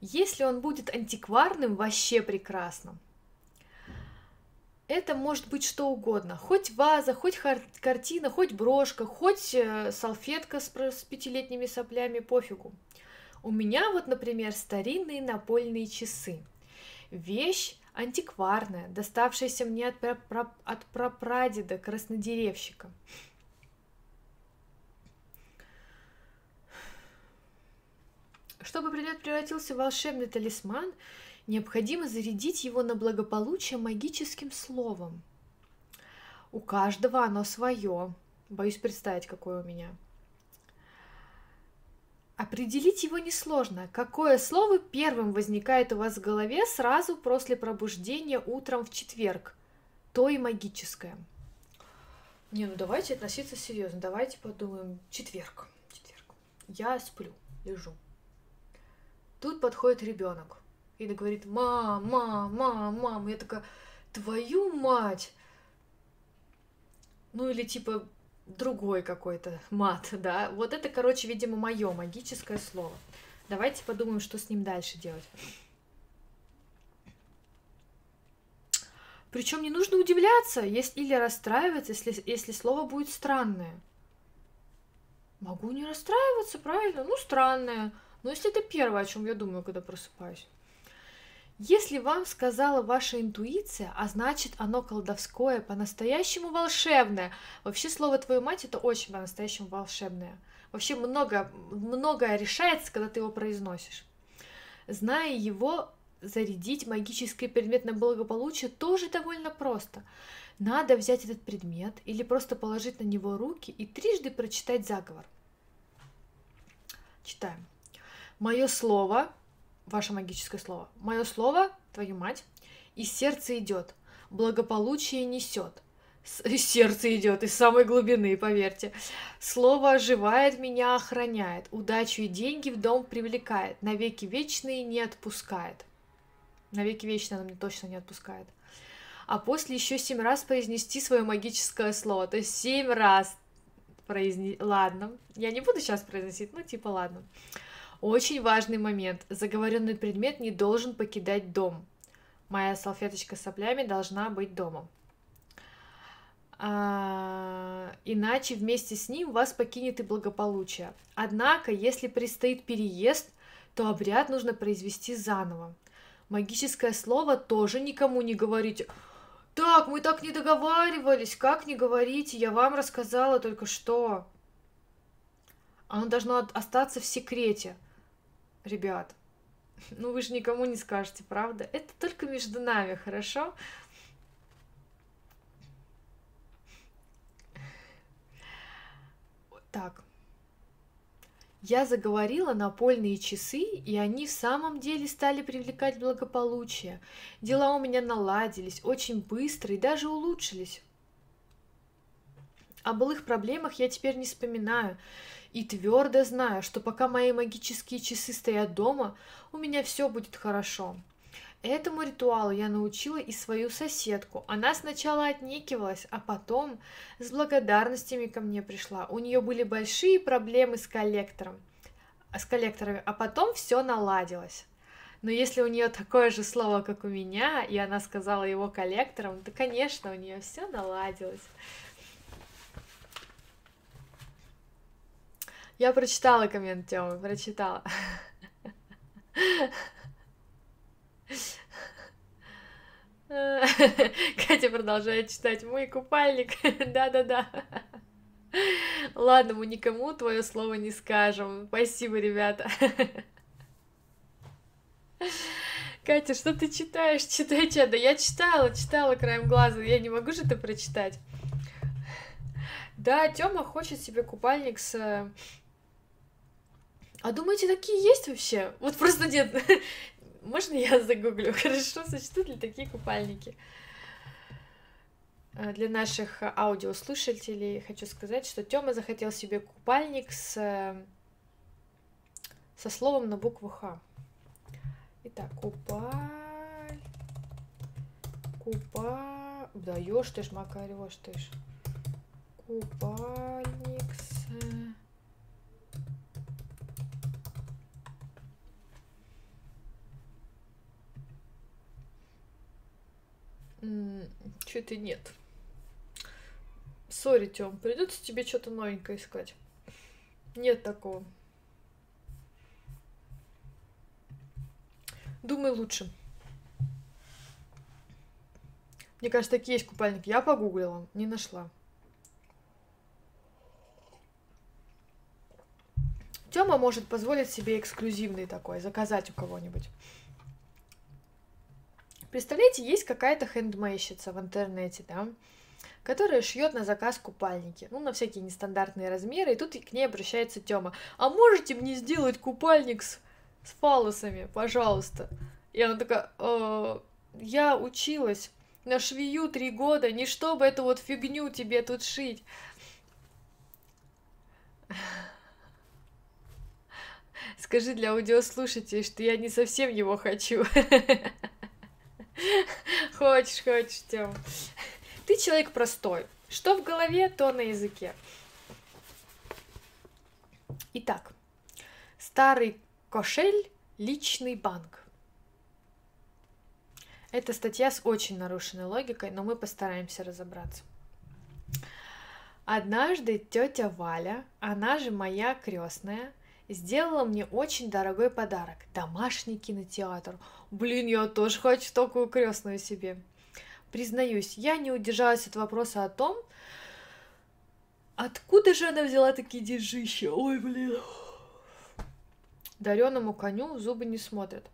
Если он будет антикварным, вообще прекрасно. Это может быть что угодно. Хоть ваза, хоть картина, хоть брошка, хоть э, салфетка с, с пятилетними соплями, пофигу. У меня вот, например, старинные напольные часы. Вещь антикварная, доставшаяся мне от, пра от прапрадеда, краснодеревщика. Чтобы предмет превратился в волшебный талисман, необходимо зарядить его на благополучие магическим словом. У каждого оно свое. Боюсь представить, какое у меня. Определить его несложно. Какое слово первым возникает у вас в голове сразу после пробуждения утром в четверг? То и магическое. Не, ну давайте относиться серьезно. Давайте подумаем. Четверг. Четверг. Я сплю, лежу. Тут подходит ребенок и говорит, мам, мам, мам, мам. Я такая, твою мать! Ну или типа другой какой-то мат, да. Вот это, короче, видимо, мое магическое слово. Давайте подумаем, что с ним дальше делать. Причем не нужно удивляться если, или расстраиваться, если, если слово будет странное. Могу не расстраиваться, правильно? Ну, странное. Но если это первое, о чем я думаю, когда просыпаюсь. Если вам сказала ваша интуиция, а значит оно колдовское, по-настоящему волшебное. Вообще слово «твою мать» это очень по-настоящему волшебное. Вообще много, многое решается, когда ты его произносишь. Зная его, зарядить магический предмет на благополучие тоже довольно просто. Надо взять этот предмет или просто положить на него руки и трижды прочитать заговор. Читаем. Мое слово, ваше магическое слово, мое слово твою мать, и сердце идет, благополучие несет. Сердце идет из самой глубины, поверьте. Слово оживает, меня охраняет, удачу и деньги в дом привлекает, навеки вечные не отпускает. Навеки вечные она мне точно не отпускает. А после еще семь раз произнести свое магическое слово. То есть семь раз произнести. Ладно, я не буду сейчас произносить, ну типа ладно. Очень важный момент. Заговоренный предмет не должен покидать дом. Моя салфеточка с соплями должна быть дома. А, иначе вместе с ним вас покинет и благополучие. Однако, если предстоит переезд, то обряд нужно произвести заново. Магическое слово тоже никому не говорите. Так, мы так не договаривались, как не говорите, я вам рассказала только что. Оно должно остаться в секрете. Ребят, ну вы же никому не скажете, правда? Это только между нами, хорошо? Так. Я заговорила напольные часы, и они в самом деле стали привлекать благополучие. Дела у меня наладились очень быстро и даже улучшились. О былых проблемах я теперь не вспоминаю и твердо знаю, что пока мои магические часы стоят дома, у меня все будет хорошо. Этому ритуалу я научила и свою соседку. Она сначала отнекивалась, а потом с благодарностями ко мне пришла. У нее были большие проблемы с коллектором, с коллекторами, а потом все наладилось. Но если у нее такое же слово, как у меня, и она сказала его коллектором, то, конечно, у нее все наладилось. Я прочитала коммент Тёмы, прочитала. Катя продолжает читать мой купальник. Да-да-да. Ладно, мы никому твое слово не скажем. Спасибо, ребята. Катя, что ты читаешь? Читай, чат. Да я читала, читала краем глаза. Я не могу же это прочитать. Да, Тёма хочет себе купальник с... А думаете, такие есть вообще? Вот просто нет. Можно я загуглю? Хорошо, существуют ли такие купальники? Э, для наших аудиослушателей хочу сказать, что Тёма захотел себе купальник с со словом на букву Х. Итак, купаль... Купа... Да, ёж ты ж, Макарь, ёж ты ж. Купальник с... Что-то нет. Сори, Тём, придется тебе что-то новенькое искать. Нет такого. Думай лучше. Мне кажется, такие есть купальники. Я погуглила, не нашла. Тёма может позволить себе эксклюзивный такой, заказать у кого-нибудь. Представляете, есть какая-то хендмейщица в интернете, да, которая шьет на заказ купальники, ну, на всякие нестандартные размеры, и тут к ней обращается Тёма. А можете мне сделать купальник с, с фалосами, пожалуйста? И она такая, э, я училась на швею три года, не чтобы эту вот фигню тебе тут шить. Скажи для аудиослушателей, что я не совсем его хочу. Хочешь, хочешь, Тём. Ты человек простой. Что в голове, то на языке. Итак, старый кошель, личный банк. Это статья с очень нарушенной логикой, но мы постараемся разобраться. Однажды тетя Валя, она же моя крестная, сделала мне очень дорогой подарок – домашний кинотеатр. Блин, я тоже хочу такую крестную себе. Признаюсь, я не удержалась от вопроса о том, откуда же она взяла такие деньжища. Ой, блин. Дареному коню зубы не смотрят.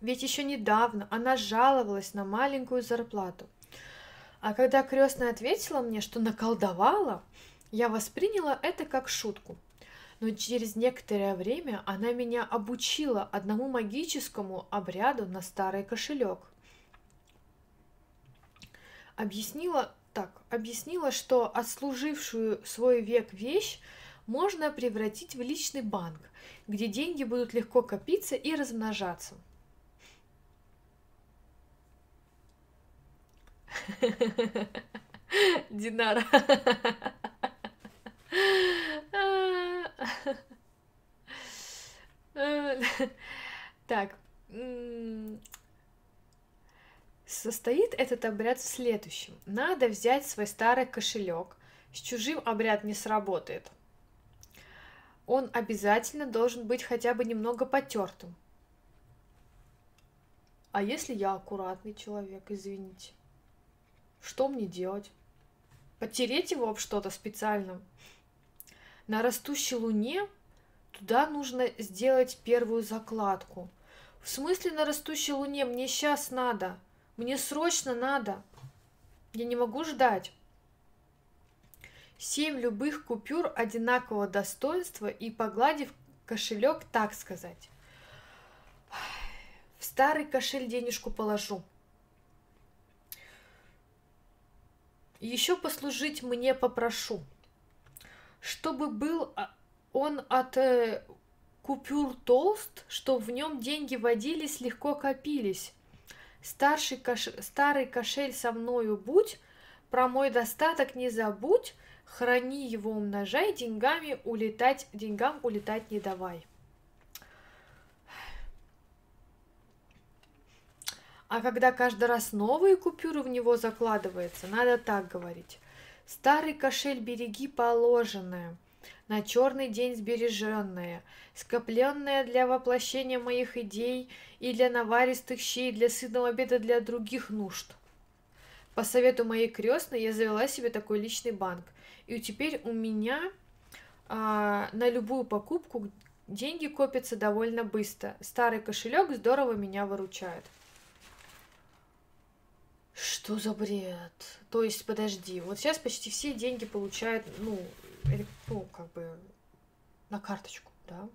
Ведь еще недавно она жаловалась на маленькую зарплату. А когда крестная ответила мне, что наколдовала, я восприняла это как шутку – но через некоторое время она меня обучила одному магическому обряду на старый кошелек. Объяснила так, объяснила, что отслужившую свой век вещь можно превратить в личный банк, где деньги будут легко копиться и размножаться. Динара. Так. Состоит этот обряд в следующем. Надо взять свой старый кошелек. С чужим обряд не сработает. Он обязательно должен быть хотя бы немного потертым. А если я аккуратный человек, извините? Что мне делать? Потереть его об что-то специально? На растущей луне туда нужно сделать первую закладку. В смысле на растущей луне? Мне сейчас надо. Мне срочно надо. Я не могу ждать. Семь любых купюр одинакового достоинства и погладив кошелек, так сказать. В старый кошель денежку положу. Еще послужить мне попрошу, чтобы был а, он от э, купюр толст, что в нем деньги водились, легко копились. Старший кош... Старый кошель со мною будь, про мой достаток не забудь, храни его, умножай, деньгами улетать, деньгам улетать не давай. А когда каждый раз новые купюры в него закладывается, надо так говорить. Старый кошель береги положенное, на черный день сбереженное, скопленное для воплощения моих идей и для наваристых щей, для сытного обеда, для других нужд. По совету моей крестной я завела себе такой личный банк, и теперь у меня а, на любую покупку деньги копятся довольно быстро. Старый кошелек здорово меня выручает. Что за бред? То есть, подожди, вот сейчас почти все деньги получают, ну, ну, как бы на карточку, да?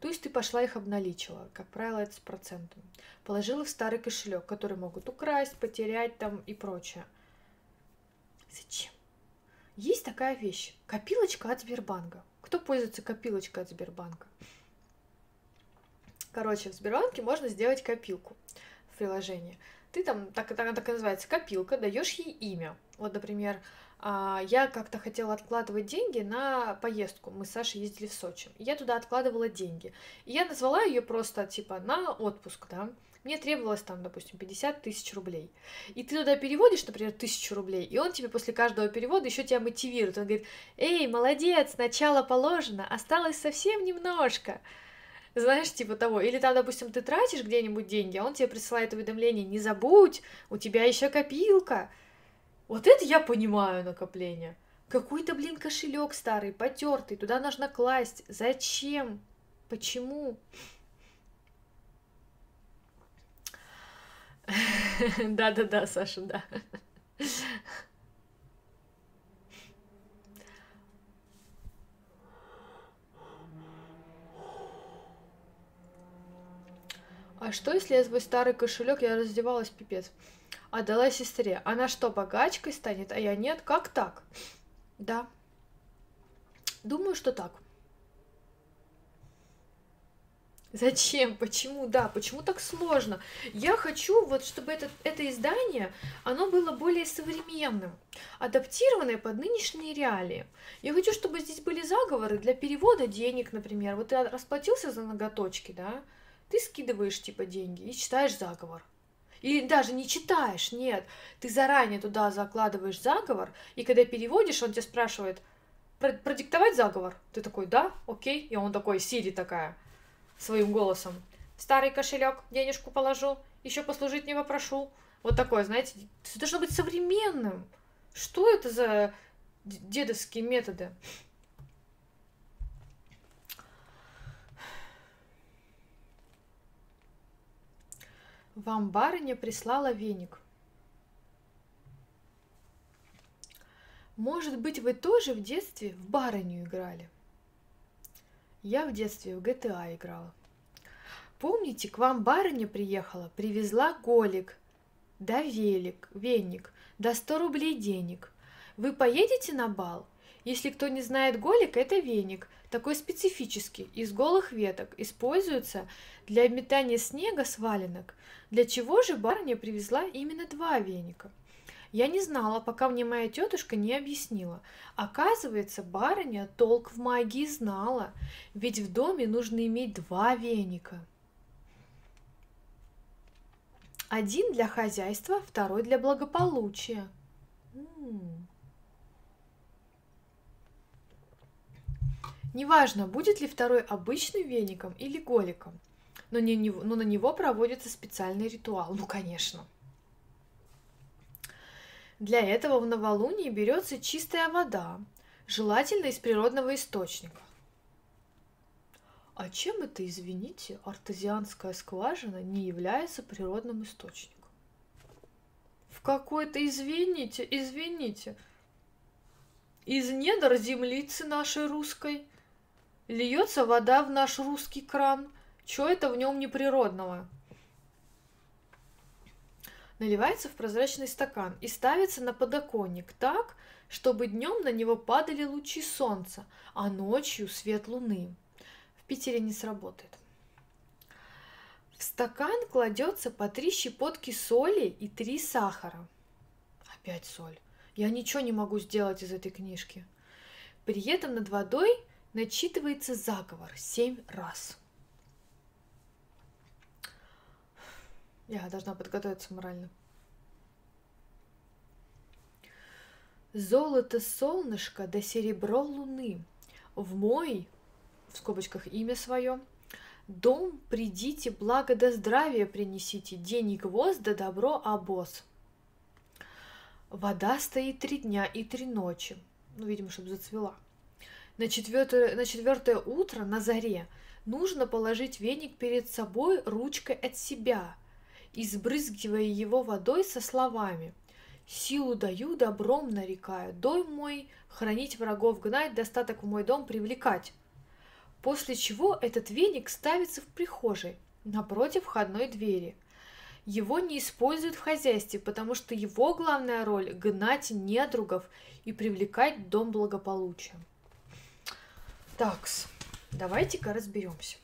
То есть ты пошла их обналичила, как правило, это с процентом. Положила в старый кошелек, который могут украсть, потерять там и прочее. Зачем? Есть такая вещь. Копилочка от Сбербанка. Кто пользуется копилочкой от Сбербанка? Короче, в Сбербанке можно сделать копилку в приложении ты там, так, так, так и называется, копилка, даешь ей имя. Вот, например, а, я как-то хотела откладывать деньги на поездку. Мы с Сашей ездили в Сочи. Я туда откладывала деньги. И я назвала ее просто типа на отпуск, да. Мне требовалось там, допустим, 50 тысяч рублей. И ты туда переводишь, например, тысячу рублей, и он тебе после каждого перевода еще тебя мотивирует. Он говорит, эй, молодец, начало положено, осталось совсем немножко знаешь, типа того. Или там, допустим, ты тратишь где-нибудь деньги, а он тебе присылает уведомление, не забудь, у тебя еще копилка. Вот это я понимаю накопление. Какой-то, блин, кошелек старый, потертый, туда нужно класть. Зачем? Почему? Да-да-да, Саша, да. А что, если я свой старый кошелек, я раздевалась пипец, отдала сестре? Она что, богачкой станет, а я нет? Как так? Да. Думаю, что так. Зачем? Почему? Да, почему так сложно? Я хочу, вот, чтобы это, это издание, оно было более современным, адаптированное под нынешние реалии. Я хочу, чтобы здесь были заговоры для перевода денег, например. Вот ты расплатился за ноготочки, да? Ты скидываешь типа деньги и читаешь заговор. Или даже не читаешь, нет. Ты заранее туда закладываешь заговор, и когда переводишь, он тебя спрашивает, продиктовать заговор? Ты такой, да, окей. И он такой, Сири такая, своим голосом. Старый кошелек, денежку положу, еще послужить не попрошу. Вот такое, знаете, это должно быть современным. Что это за дедовские методы? Вам барыня прислала веник. Может быть, вы тоже в детстве в барыню играли? Я в детстве в GTA играла. Помните, к вам барыня приехала, привезла голик, да велик, веник, да сто рублей денег. Вы поедете на бал? Если кто не знает голик, это веник, такой специфический, из голых веток, используется для метания снега с валенок. Для чего же барыня привезла именно два веника? Я не знала, пока мне моя тетушка не объяснила. Оказывается, барыня толк в магии знала, ведь в доме нужно иметь два веника. Один для хозяйства, второй для благополучия. М-м. Неважно, будет ли второй обычным веником или голиком, но, не, но на него проводится специальный ритуал, ну конечно. Для этого в новолунии берется чистая вода, желательно из природного источника. А чем это, извините, артезианская скважина не является природным источником? В какой-то, извините, извините, из недр землицы нашей русской льется вода в наш русский кран. Чё это в нем неприродного? Наливается в прозрачный стакан и ставится на подоконник так, чтобы днем на него падали лучи солнца, а ночью свет луны. Питере не сработает. В стакан кладется по три щепотки соли и три сахара. Опять соль. Я ничего не могу сделать из этой книжки. При этом над водой начитывается заговор семь раз. Я должна подготовиться морально. Золото солнышко да серебро луны в мой в скобочках имя свое. Дом придите, благо да здравие принесите, денег воз да добро обоз. Вода стоит три дня и три ночи. Ну, видимо, чтобы зацвела. На четвертое, на четвертое утро, на заре, нужно положить веник перед собой ручкой от себя, избрызгивая его водой со словами «Силу даю, добром нарекаю, дом мой, хранить врагов гнать, достаток в мой дом привлекать». После чего этот веник ставится в прихожей, напротив входной двери. Его не используют в хозяйстве, потому что его главная роль – гнать недругов и привлекать дом благополучия. Такс, давайте-ка разберемся.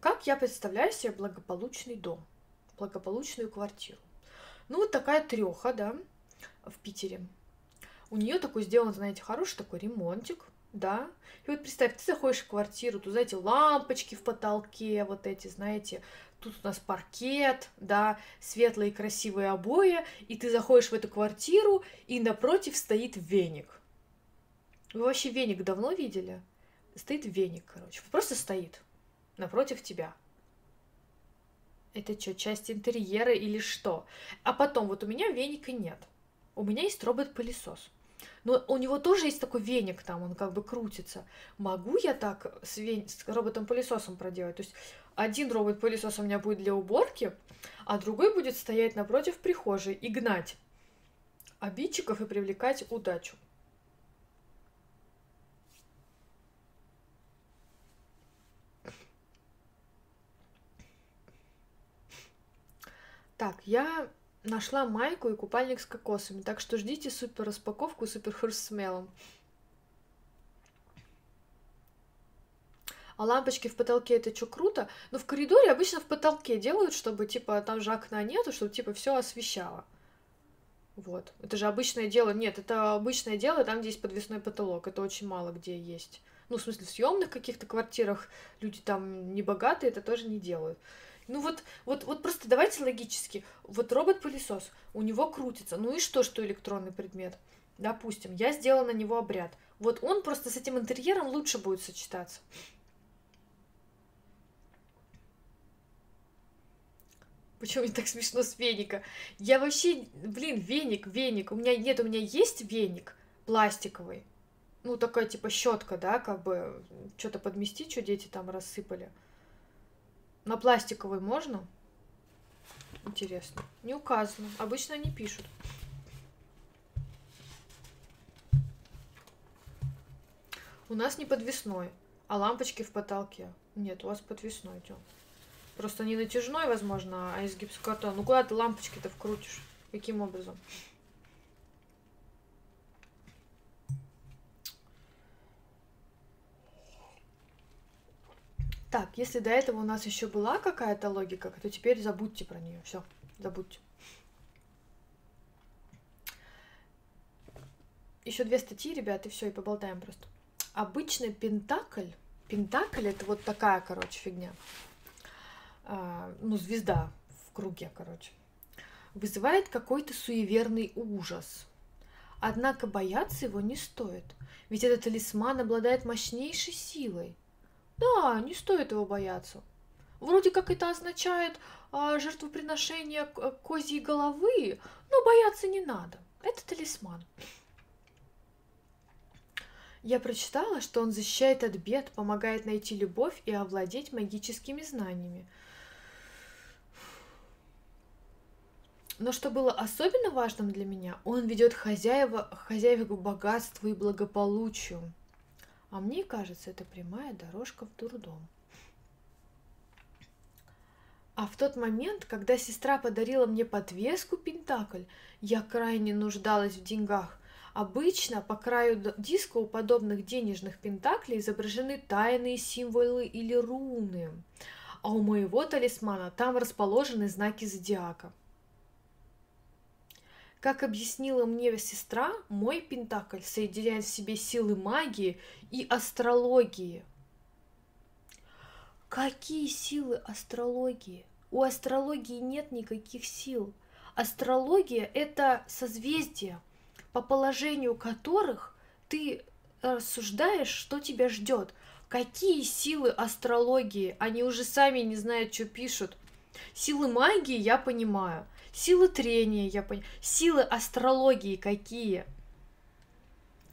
Как я представляю себе благополучный дом, благополучную квартиру? Ну, вот такая треха, да, в Питере. У нее такой сделан, знаете, хороший такой ремонтик, да. И вот представь, ты заходишь в квартиру, тут, знаете, лампочки в потолке, вот эти, знаете, тут у нас паркет, да, светлые красивые обои, и ты заходишь в эту квартиру, и напротив стоит веник. Вы вообще веник давно видели? Стоит веник, короче, просто стоит напротив тебя. Это что, часть интерьера или что? А потом, вот у меня веника нет. У меня есть робот-пылесос. Но у него тоже есть такой веник там, он как бы крутится. Могу я так с, вен... с роботом-пылесосом проделать? То есть один робот-пылесос у меня будет для уборки, а другой будет стоять напротив прихожей и гнать обидчиков и привлекать удачу. Так, я нашла майку и купальник с кокосами, так что ждите супер распаковку супер смелом. А лампочки в потолке это что круто? Но в коридоре обычно в потолке делают, чтобы типа там же окна нету, чтобы типа все освещало. Вот. Это же обычное дело. Нет, это обычное дело, там, где есть подвесной потолок. Это очень мало где есть. Ну, в смысле, в съемных каких-то квартирах люди там не богатые, это тоже не делают. Ну вот, вот, вот просто давайте логически. Вот робот-пылесос, у него крутится. Ну и что, что электронный предмет? Допустим, я сделала на него обряд. Вот он просто с этим интерьером лучше будет сочетаться. Почему мне так смешно с веника? Я вообще, блин, веник, веник. У меня нет, у меня есть веник пластиковый. Ну, такая типа щетка, да, как бы что-то подместить, что дети там рассыпали. На пластиковый можно? Интересно. Не указано. Обычно они пишут. У нас не подвесной. А лампочки в потолке? Нет, у вас подвесной идем. Просто не натяжной, возможно, а из гипсокартона. Ну куда ты лампочки-то вкрутишь? Каким образом? Так, если до этого у нас еще была какая-то логика, то теперь забудьте про нее. Все, забудьте. Еще две статьи, ребят, и все, и поболтаем просто. Обычный пентакль. Пентакль это вот такая, короче, фигня. А, ну, звезда в круге, короче. Вызывает какой-то суеверный ужас. Однако бояться его не стоит, ведь этот талисман обладает мощнейшей силой. Да, не стоит его бояться. Вроде как это означает а, жертвоприношение козьей головы, но бояться не надо. Это талисман. Я прочитала, что он защищает от бед, помогает найти любовь и овладеть магическими знаниями. Но что было особенно важным для меня, он ведет хозяева, хозяев к богатству и благополучию. А мне кажется, это прямая дорожка в дурдом. А в тот момент, когда сестра подарила мне подвеску Пентакль, я крайне нуждалась в деньгах. Обычно по краю диска у подобных денежных пентаклей изображены тайные символы или руны, а у моего талисмана там расположены знаки зодиака. Как объяснила мне сестра, мой пентакль соединяет в себе силы магии и астрологии. Какие силы астрологии? У астрологии нет никаких сил. Астрология – это созвездие – по положению которых ты рассуждаешь, что тебя ждет. Какие силы астрологии? Они уже сами не знают, что пишут. Силы магии я понимаю. Силы трения я понимаю. Силы астрологии какие?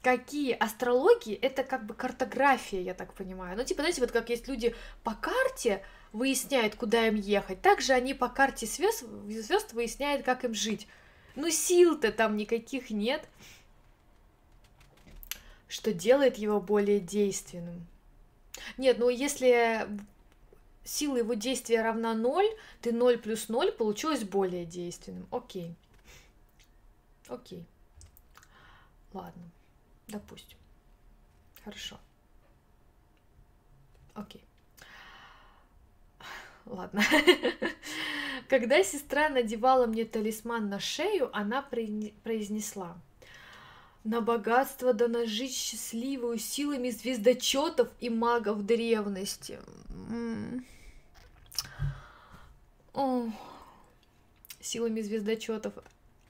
Какие? Астрологии это как бы картография, я так понимаю. Ну, типа, знаете, вот как есть люди по карте выясняют, куда им ехать, также они по карте звезд, звезд выясняют, как им жить. Ну сил-то там никаких нет. Что делает его более действенным. Нет, ну если сила его действия равна 0, ты 0 плюс 0 получилось более действенным. Окей. Окей. Ладно. Допустим. Хорошо. Окей. Ладно. Когда сестра надевала мне талисман на шею, она произнесла на богатство да нажить счастливую силами звездочетов и магов древности. О, силами звездочетов.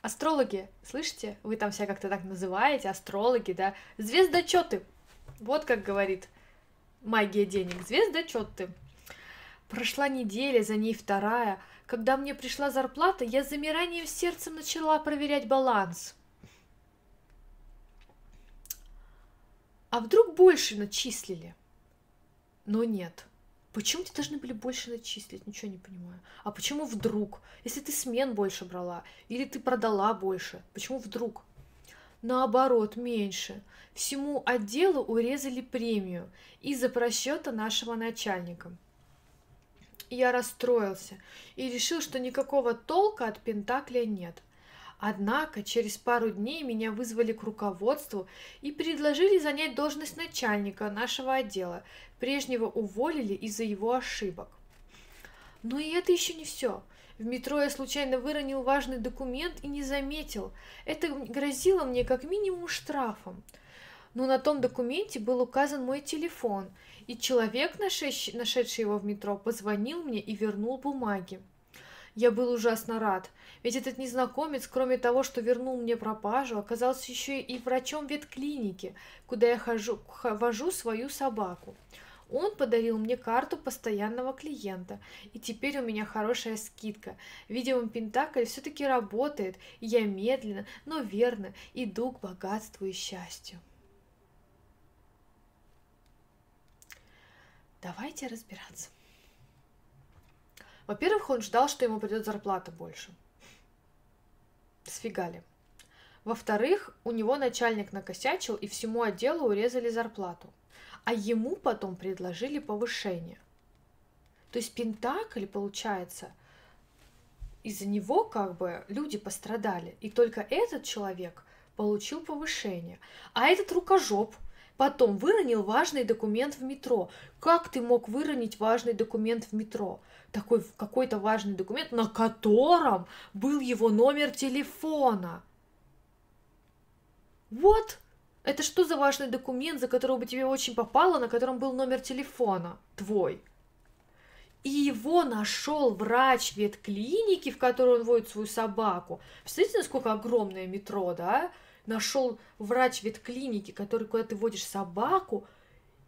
Астрологи, слышите? Вы там все как-то так называете, астрологи, да? Звездочеты. Вот как говорит магия денег. Звездочеты. Прошла неделя, за ней вторая. Когда мне пришла зарплата, я с замиранием сердцем начала проверять баланс. А вдруг больше начислили? Но нет. Почему тебе должны были больше начислить? Ничего не понимаю. А почему вдруг? Если ты смен больше брала, или ты продала больше, почему вдруг? Наоборот, меньше. Всему отделу урезали премию из-за просчета нашего начальника я расстроился и решил, что никакого толка от Пентакля нет. Однако через пару дней меня вызвали к руководству и предложили занять должность начальника нашего отдела. Прежнего уволили из-за его ошибок. Но и это еще не все. В метро я случайно выронил важный документ и не заметил. Это грозило мне как минимум штрафом. Но на том документе был указан мой телефон, и человек, нашедший, его в метро, позвонил мне и вернул бумаги. Я был ужасно рад, ведь этот незнакомец, кроме того, что вернул мне пропажу, оказался еще и врачом ветклиники, куда я хожу, вожу свою собаку. Он подарил мне карту постоянного клиента, и теперь у меня хорошая скидка. Видимо, Пентакль все-таки работает, и я медленно, но верно иду к богатству и счастью. Давайте разбираться. Во-первых, он ждал, что ему придет зарплата больше. Сфигали. Во-вторых, у него начальник накосячил, и всему отделу урезали зарплату. а ему потом предложили повышение. То есть Пентакль, получается, из-за него как бы люди пострадали, и только этот человек получил повышение. А этот рукожоп потом выронил важный документ в метро. Как ты мог выронить важный документ в метро? Такой какой-то важный документ, на котором был его номер телефона. Вот, это что за важный документ, за которого бы тебе очень попало, на котором был номер телефона твой? И его нашел врач ветклиники, в которой он водит свою собаку. Представляете, насколько огромное метро, да? Нашел врач ветклиники, который, куда ты водишь собаку,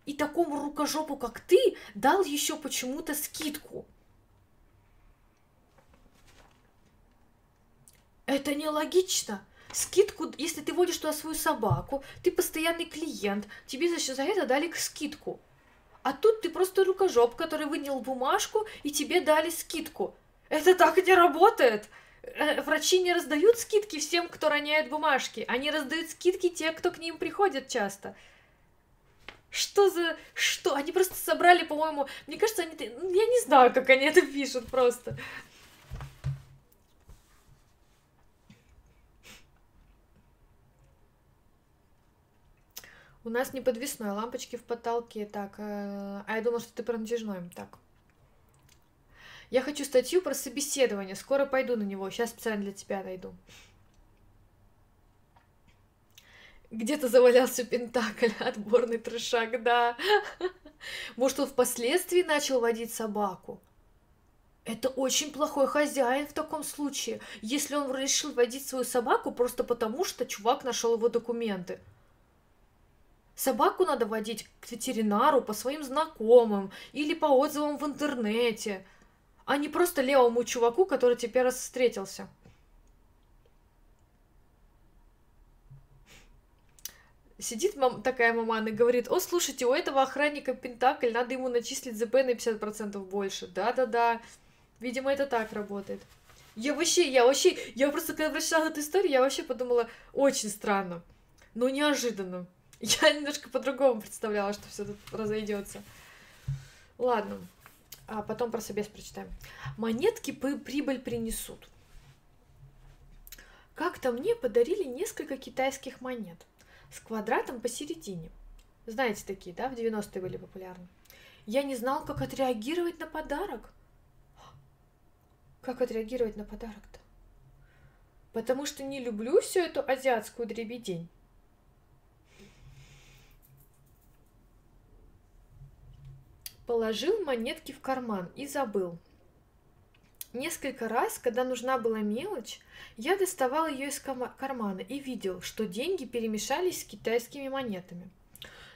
и такому рукожопу, как ты, дал еще почему-то скидку. Это нелогично. Скидку, если ты водишь туда свою собаку, ты постоянный клиент, тебе за, за это дали скидку. А тут ты просто рукожоп, который вынял бумажку, и тебе дали скидку. Это так не работает. Э, врачи не раздают скидки всем, кто роняет бумажки. Они раздают скидки те, кто к ним приходит часто. Что за... Что? Они просто собрали, по-моему... Мне кажется, они... Ну, я не знаю, как они это пишут просто. У нас не подвесной, лампочки в потолке. Так, э, а я думала, что ты про натяжной. Так. Я хочу статью про собеседование. Скоро пойду на него. Сейчас специально для тебя найду. Где-то завалялся Пентакль, отборный трешак, да. Может, он впоследствии начал водить собаку? Это очень плохой хозяин в таком случае, если он решил водить свою собаку просто потому, что чувак нашел его документы. Собаку надо водить к ветеринару по своим знакомым или по отзывам в интернете, а не просто левому чуваку, который тебе раз встретился. Сидит мам, такая маман и говорит, о, слушайте, у этого охранника Пентакль, надо ему начислить ЗП на 50% больше. Да-да-да, видимо, это так работает. Я вообще, я вообще, я просто когда прочитала эту историю, я вообще подумала, очень странно, но неожиданно. Я немножко по-другому представляла, что все тут разойдется. Ладно, а потом про собес прочитаем. Монетки прибыль принесут. Как-то мне подарили несколько китайских монет с квадратом посередине. Знаете такие, да, в 90-е были популярны. Я не знал, как отреагировать на подарок. Как отреагировать на подарок-то? Потому что не люблю всю эту азиатскую дребедень. Положил монетки в карман и забыл. Несколько раз, когда нужна была мелочь, я доставал ее из кармана и видел, что деньги перемешались с китайскими монетами.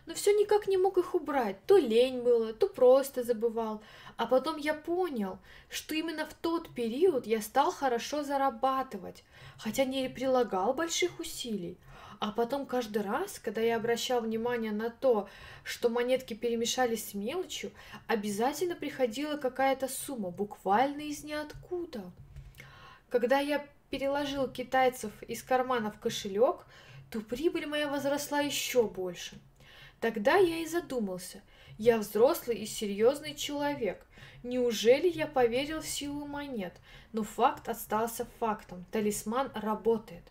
Но все никак не мог их убрать. То лень было, то просто забывал. А потом я понял, что именно в тот период я стал хорошо зарабатывать, хотя не прилагал больших усилий. А потом каждый раз, когда я обращал внимание на то, что монетки перемешались с мелочью, обязательно приходила какая-то сумма, буквально из ниоткуда. Когда я переложил китайцев из кармана в кошелек, то прибыль моя возросла еще больше. Тогда я и задумался. Я взрослый и серьезный человек. Неужели я поверил в силу монет? Но факт остался фактом. Талисман работает.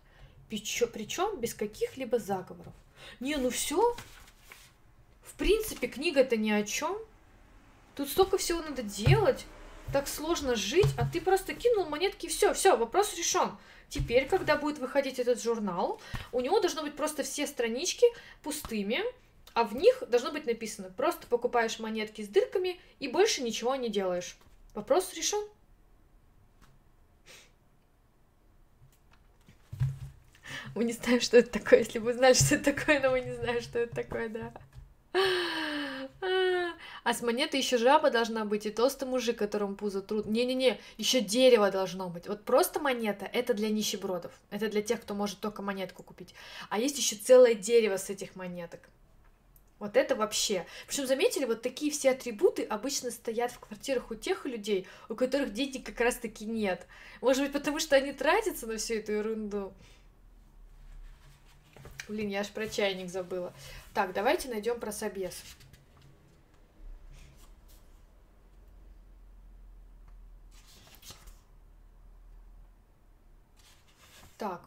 Причем без каких-либо заговоров. Не, ну все. В принципе, книга-то ни о чем. Тут столько всего надо делать. Так сложно жить, а ты просто кинул монетки, все, все, вопрос решен. Теперь, когда будет выходить этот журнал, у него должно быть просто все странички пустыми, а в них должно быть написано, просто покупаешь монетки с дырками и больше ничего не делаешь. Вопрос решен. Мы не знаем, что это такое. Если бы знали, что это такое, но мы не знаем, что это такое, да. А с монеты еще жаба должна быть и толстый мужик, которому пузо труд. Не-не-не, еще дерево должно быть. Вот просто монета это для нищебродов. Это для тех, кто может только монетку купить. А есть еще целое дерево с этих монеток. Вот это вообще. Причем заметили, вот такие все атрибуты обычно стоят в квартирах у тех людей, у которых денег как раз таки нет. Может быть, потому что они тратятся на всю эту ерунду. Блин, я аж про чайник забыла. Так, давайте найдем про собес. Так.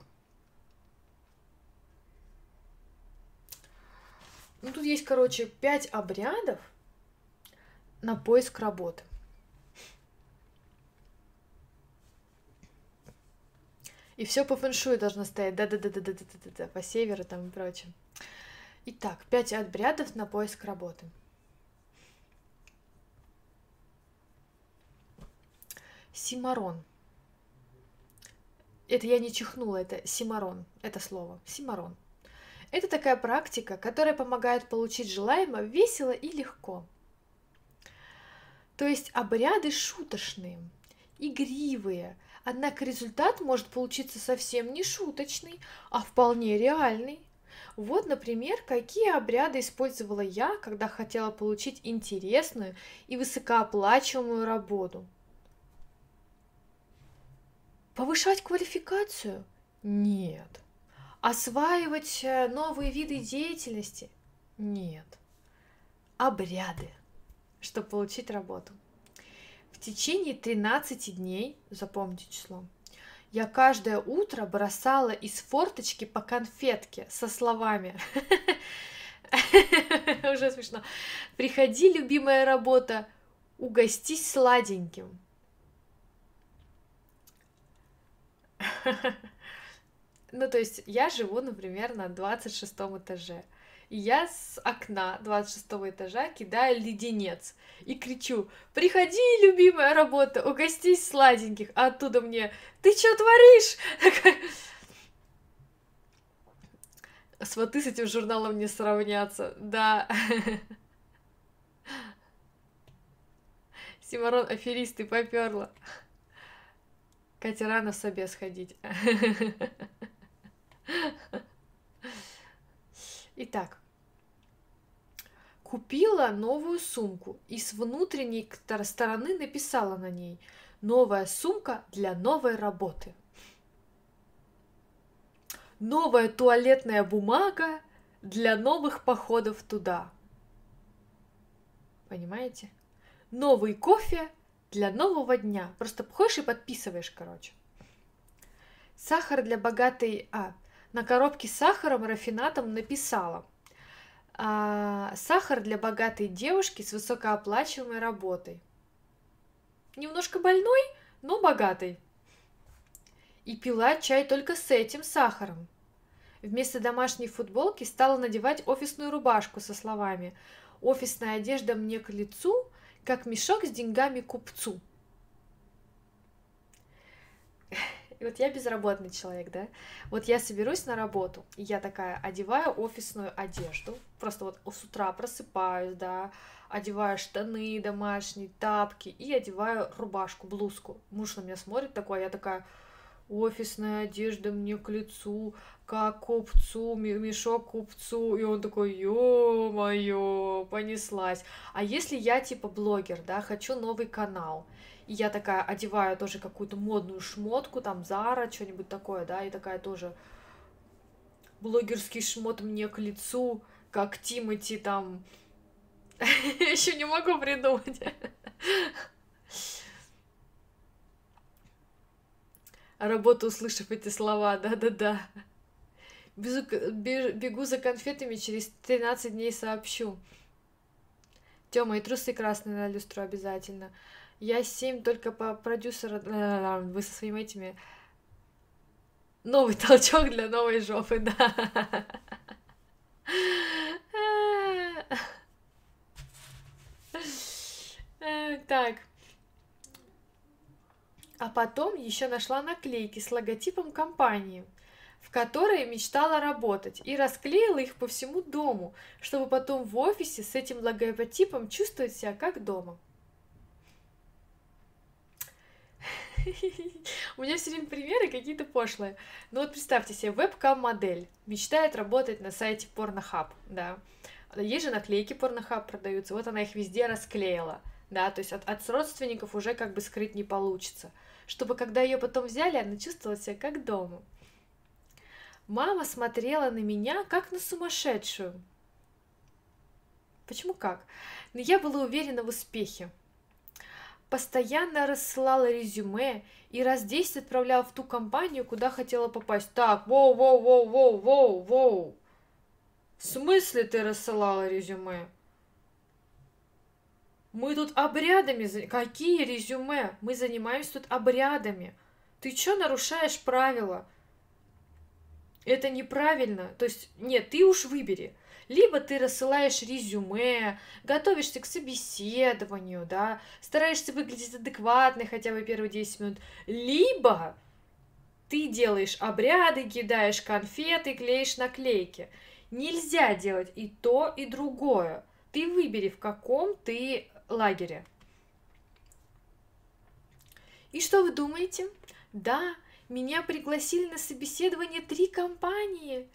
Ну, тут есть, короче, пять обрядов на поиск работы. И все по фэншую должно стоять. Да-да-да-да-да-да-да, по северу там и прочее. Итак, пять обрядов на поиск работы. Симарон. Это я не чихнула, это симарон, это слово, симарон. Это такая практика, которая помогает получить желаемое весело и легко. То есть обряды шуточные, игривые, однако результат может получиться совсем не шуточный, а вполне реальный. Вот, например, какие обряды использовала я, когда хотела получить интересную и высокооплачиваемую работу. Повышать квалификацию? Нет. Осваивать э, новые виды деятельности? Нет. Обряды, чтобы получить работу. В течение 13 дней, запомните число, я каждое утро бросала из форточки по конфетке со словами уже смешно. Приходи, любимая работа, угостись сладеньким. Ну, то есть я живу, например, на 26 этаже. И я с окна 26 этажа кидаю леденец и кричу «Приходи, любимая работа, угостись сладеньких!» А оттуда мне «Ты что творишь?» Сваты с этим журналом не сравнятся, да. Симарон аферист, ты поперла. Катя рано в себе сходить. Итак, купила новую сумку и с внутренней стороны написала на ней «Новая сумка для новой работы». Новая туалетная бумага для новых походов туда. Понимаете? Новый кофе для нового дня. Просто ходишь и подписываешь, короче. Сахар для богатой... А, на коробке с сахаром рафинатом написала. А, сахар для богатой девушки с высокооплачиваемой работой. Немножко больной, но богатой. И пила чай только с этим сахаром. Вместо домашней футболки стала надевать офисную рубашку со словами «Офисная одежда мне к лицу, как мешок с деньгами купцу». И вот я безработный человек, да? Вот я соберусь на работу, и я такая одеваю офисную одежду, просто вот с утра просыпаюсь, да, одеваю штаны домашние, тапки и одеваю рубашку, блузку. Муж на меня смотрит такой, а я такая, офисная одежда мне к лицу, как купцу, мешок купцу, и он такой, ё-моё, понеслась. А если я типа блогер, да, хочу новый канал, я такая одеваю тоже какую-то модную шмотку, там Зара, что-нибудь такое, да, и такая тоже блогерский шмот мне к лицу, как Тимати там. Еще не могу придумать. Работу, услышав эти слова, да-да-да. Бегу за конфетами, через 13 дней сообщу. Тёма, и трусы красные на люстру обязательно. Я семь только по продюсеру... Вы со своими этими... Новый толчок для новой жопы, да. Так. А потом еще нашла наклейки с логотипом компании, в которой мечтала работать, и расклеила их по всему дому, чтобы потом в офисе с этим логотипом чувствовать себя как дома. У меня все время примеры какие-то пошлые. Ну вот представьте себе, вебкам-модель мечтает работать на сайте Pornhub, да. Есть же наклейки Pornhub продаются, вот она их везде расклеила, да, то есть от, от родственников уже как бы скрыть не получится. Чтобы когда ее потом взяли, она чувствовала себя как дома. Мама смотрела на меня как на сумасшедшую. Почему как? Но я была уверена в успехе. Постоянно рассылала резюме и раз 10 отправляла в ту компанию, куда хотела попасть. Так, воу, воу, воу, воу, воу, воу. В смысле ты рассылала резюме? Мы тут обрядами... Какие резюме? Мы занимаемся тут обрядами. Ты что нарушаешь правила? Это неправильно. То есть, нет, ты уж выбери. Либо ты рассылаешь резюме, готовишься к собеседованию, да, стараешься выглядеть адекватно хотя бы первые 10 минут, либо ты делаешь обряды, кидаешь конфеты, клеишь наклейки. Нельзя делать и то, и другое. Ты выбери, в каком ты лагере. И что вы думаете? Да, меня пригласили на собеседование три компании,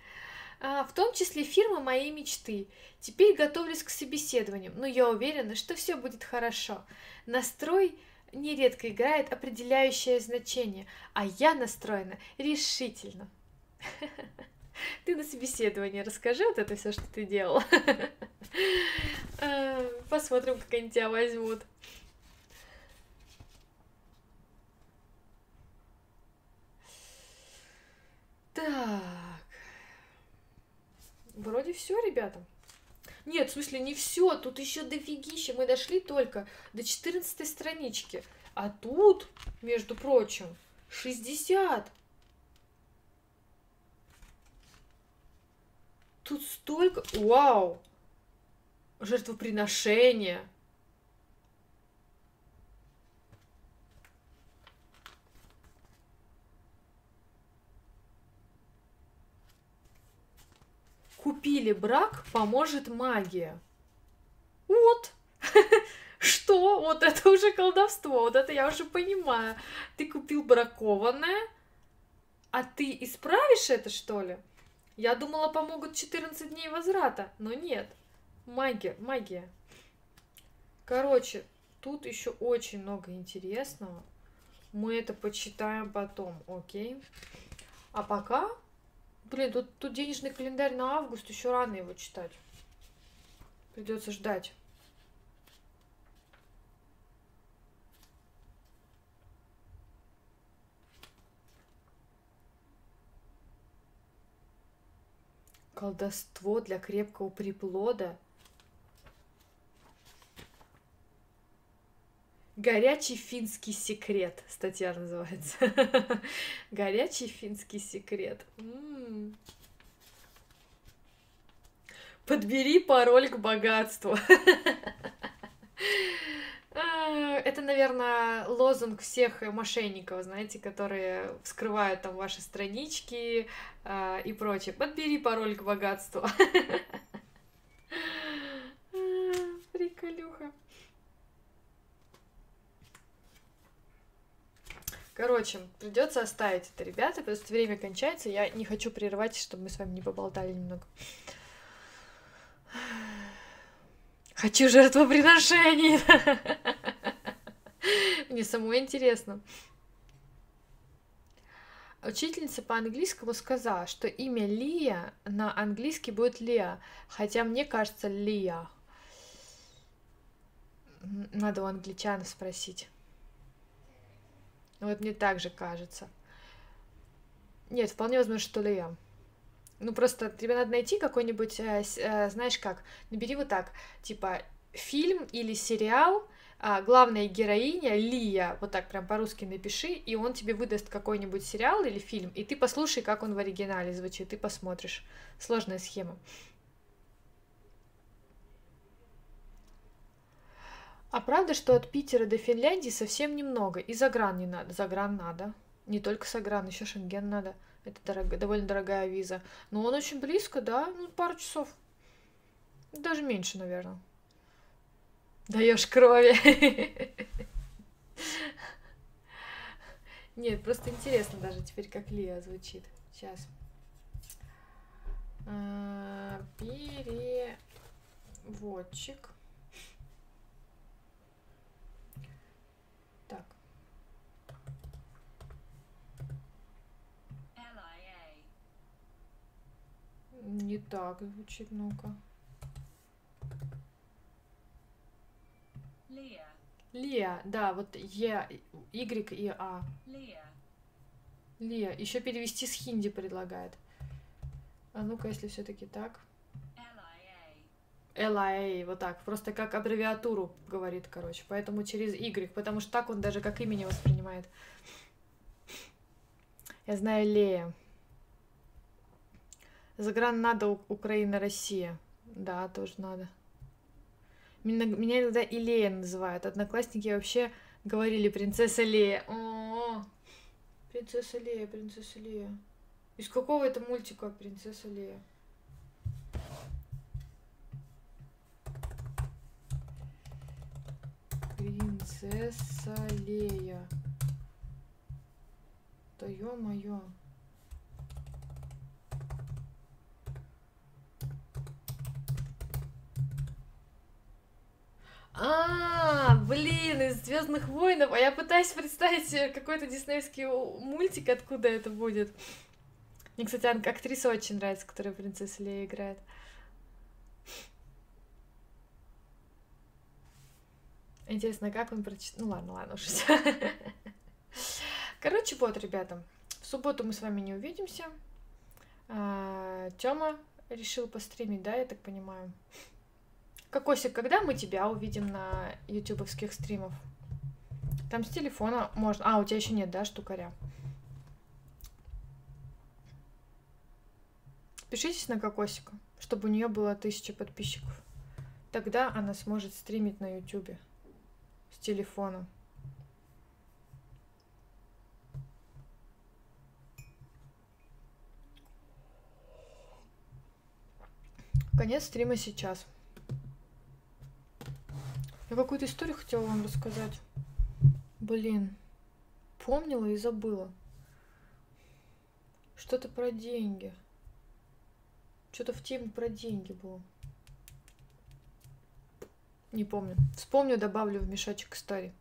в том числе фирма моей мечты. Теперь готовлюсь к собеседованию, но я уверена, что все будет хорошо. Настрой нередко играет определяющее значение, а я настроена решительно. Ты на собеседовании расскажи вот это все, что ты делала. А, посмотрим, как они тебя возьмут. Так. Вроде все, ребята. Нет, в смысле, не все. Тут еще дофигища. Мы дошли только до 14 странички. А тут, между прочим, 60. Тут столько... Вау! Жертвоприношение. Купили брак, поможет магия. Вот. Что? Вот это уже колдовство. Вот это я уже понимаю. Ты купил бракованное, а ты исправишь это, что ли? Я думала, помогут 14 дней возврата, но нет. Магия, магия. Короче, тут еще очень много интересного. Мы это почитаем потом, окей? А пока... Блин, тут, тут денежный календарь на август, еще рано его читать. Придется ждать. Колдовство для крепкого приплода. Горячий финский секрет, статья называется. Горячий финский секрет. Подбери пароль к богатству. А, это, наверное, лозунг всех мошенников, знаете, которые вскрывают там ваши странички э, и прочее. Подбери пароль к богатству. Короче, придется оставить это, ребята, потому что время кончается. Я не хочу прерывать, чтобы мы с вами не поболтали немного. Хочу жертвоприношений. Мне самому интересно. Учительница по английскому сказала, что имя Лия на английский будет Лия, хотя мне кажется Лия. Надо у англичан спросить. Вот мне так же кажется. Нет, вполне возможно, что Лия. Ну, просто тебе надо найти какой-нибудь, э, э, знаешь как, набери вот так, типа фильм или сериал, а, главная героиня Лия, вот так прям по-русски напиши, и он тебе выдаст какой-нибудь сериал или фильм, и ты послушай, как он в оригинале звучит, ты посмотришь. Сложная схема. А правда, что от Питера до Финляндии совсем немного, и за гран не надо, за гран надо. Не только Сагран, еще Шенген надо. Это дорого, довольно дорогая виза. Но он очень близко, да? Ну, пару часов. Даже меньше, наверное. Даешь крови. Нет, просто интересно даже теперь, как Лия звучит. Сейчас. А, переводчик. Так. Не так звучит, ну-ка. Лия, да, вот Е, Y и А. Leah, Лия. Еще перевести с хинди предлагает. А ну-ка, если все-таки так. L-I-A, LIA, вот так. Просто как аббревиатуру говорит, короче. Поэтому через Y, потому что так он даже как имя не воспринимает. Я знаю Лея. Загран надо Украина, Россия. Да, тоже надо. Меня, меня иногда и Лея называют. Одноклассники вообще говорили принцесса Лея. О, принцесса Лея, принцесса Лея. Из какого это мультика принцесса Лея? Принцесса Лея. Да ё-моё. А, блин, из Звездных войнов. А я пытаюсь представить себе какой-то диснеевский мультик, откуда это будет. Мне, кстати, ак- актриса очень нравится, которая принцесса Лея играет. Интересно, как он прочитал? Ну ладно, ладно уже. Короче, вот, ребята, в субботу мы с вами не увидимся. Тёма решил постримить, да, я так понимаю? Кокосик, когда мы тебя увидим на ютубовских стримах? Там с телефона можно... А, у тебя еще нет, да, штукаря? Подпишитесь на Кокосика, чтобы у нее было тысяча подписчиков. Тогда она сможет стримить на ютубе с телефона. Конец стрима сейчас. Я какую-то историю хотела вам рассказать. Блин. Помнила и забыла. Что-то про деньги. Что-то в теме про деньги было. Не помню. Вспомню, добавлю в мешочек истории.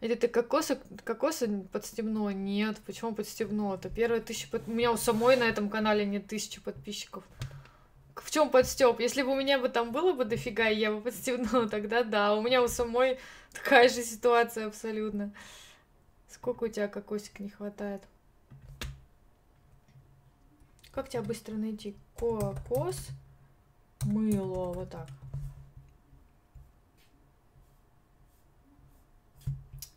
Или ты кокосы, кокосы подстебнула? Нет, почему подстебнула-то? Первая тысяча... под- У меня у самой на этом канале нет тысячи подписчиков. В чем подстеп? Если бы у меня бы там было бы дофига, я бы подстебнула, тогда да. У меня у самой такая же ситуация абсолютно. Сколько у тебя кокосик не хватает? Как тебя быстро найти? Кокос, мыло, вот так.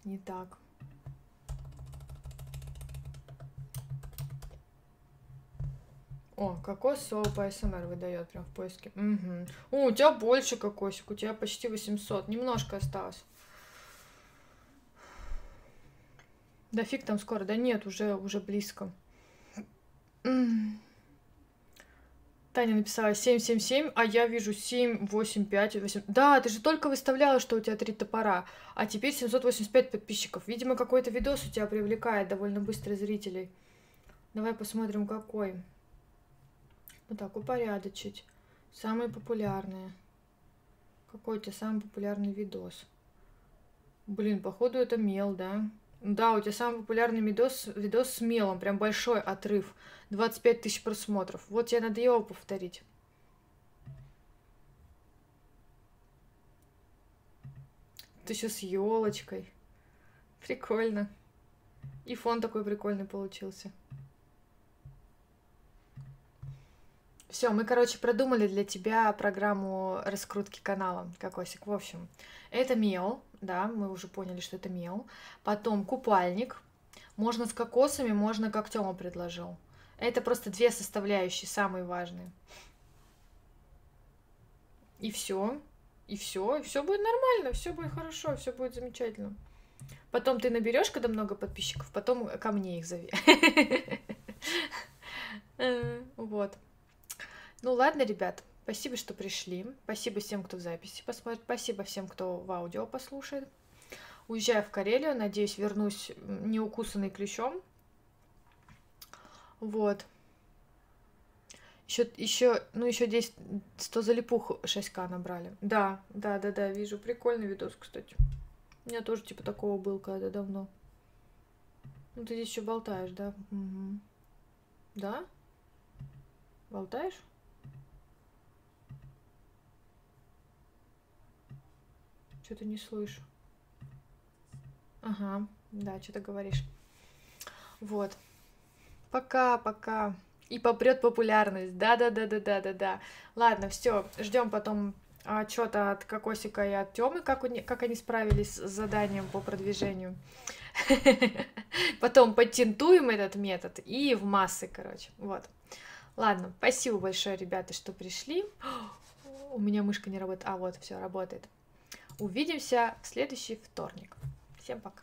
Не так. О, кокос soap ASMR выдает прям в поиске. Мгм. О, у тебя больше кокосик, у тебя почти 800. Немножко осталось. Да фиг там скоро. Да нет, уже, уже близко. Таня написала 777, а я вижу 785. 8... Да, ты же только выставляла, что у тебя три топора, а теперь 785 подписчиков. Видимо, какой-то видос у тебя привлекает довольно быстро зрителей. Давай посмотрим, какой. Вот так, упорядочить. Самые популярные. Какой у тебя самый популярный видос? Блин, походу это мел, да? Да, у тебя самый популярный видос, видос с мелом, прям большой отрыв. 25 тысяч просмотров. Вот тебе надо его повторить. Ты еще с елочкой. Прикольно. И фон такой прикольный получился. Все, мы, короче, продумали для тебя программу раскрутки канала, Кокосик. В общем, это мел, да, мы уже поняли, что это мел. Потом купальник. Можно с кокосами, можно, как Тёма предложил. Это просто две составляющие, самые важные. И все. И все. И все будет нормально, все будет хорошо, все будет замечательно. Потом ты наберешь, когда много подписчиков, потом ко мне их зови. Э, Вот. Ну ладно, ребят, спасибо, что пришли. Спасибо всем, кто в записи посмотрит. Спасибо всем, кто в аудио послушает. Уезжаю в Карелию. Надеюсь, вернусь м, не укусанный клещом. Вот. Еще, еще, ну, еще 10, 100 залипух 6к набрали. Да, да, да, да, вижу. Прикольный видос, кстати. У меня тоже типа такого был когда давно. Ну, ты здесь еще болтаешь, да? Мгм. Да? Болтаешь? Что-то не слышу. Ага, да, что-то говоришь. Вот. Пока, пока. И попрет популярность. Да, да, да, да, да, да, да. Ладно, все, ждем потом отчета от Кокосика и от Тёмы, как, они, как они справились с заданием по продвижению. Потом подтентуем этот метод и в массы, короче. Вот. Ладно, спасибо большое, ребята, что пришли. У меня мышка не работает. А, вот, все работает. Увидимся в следующий вторник. Всем пока.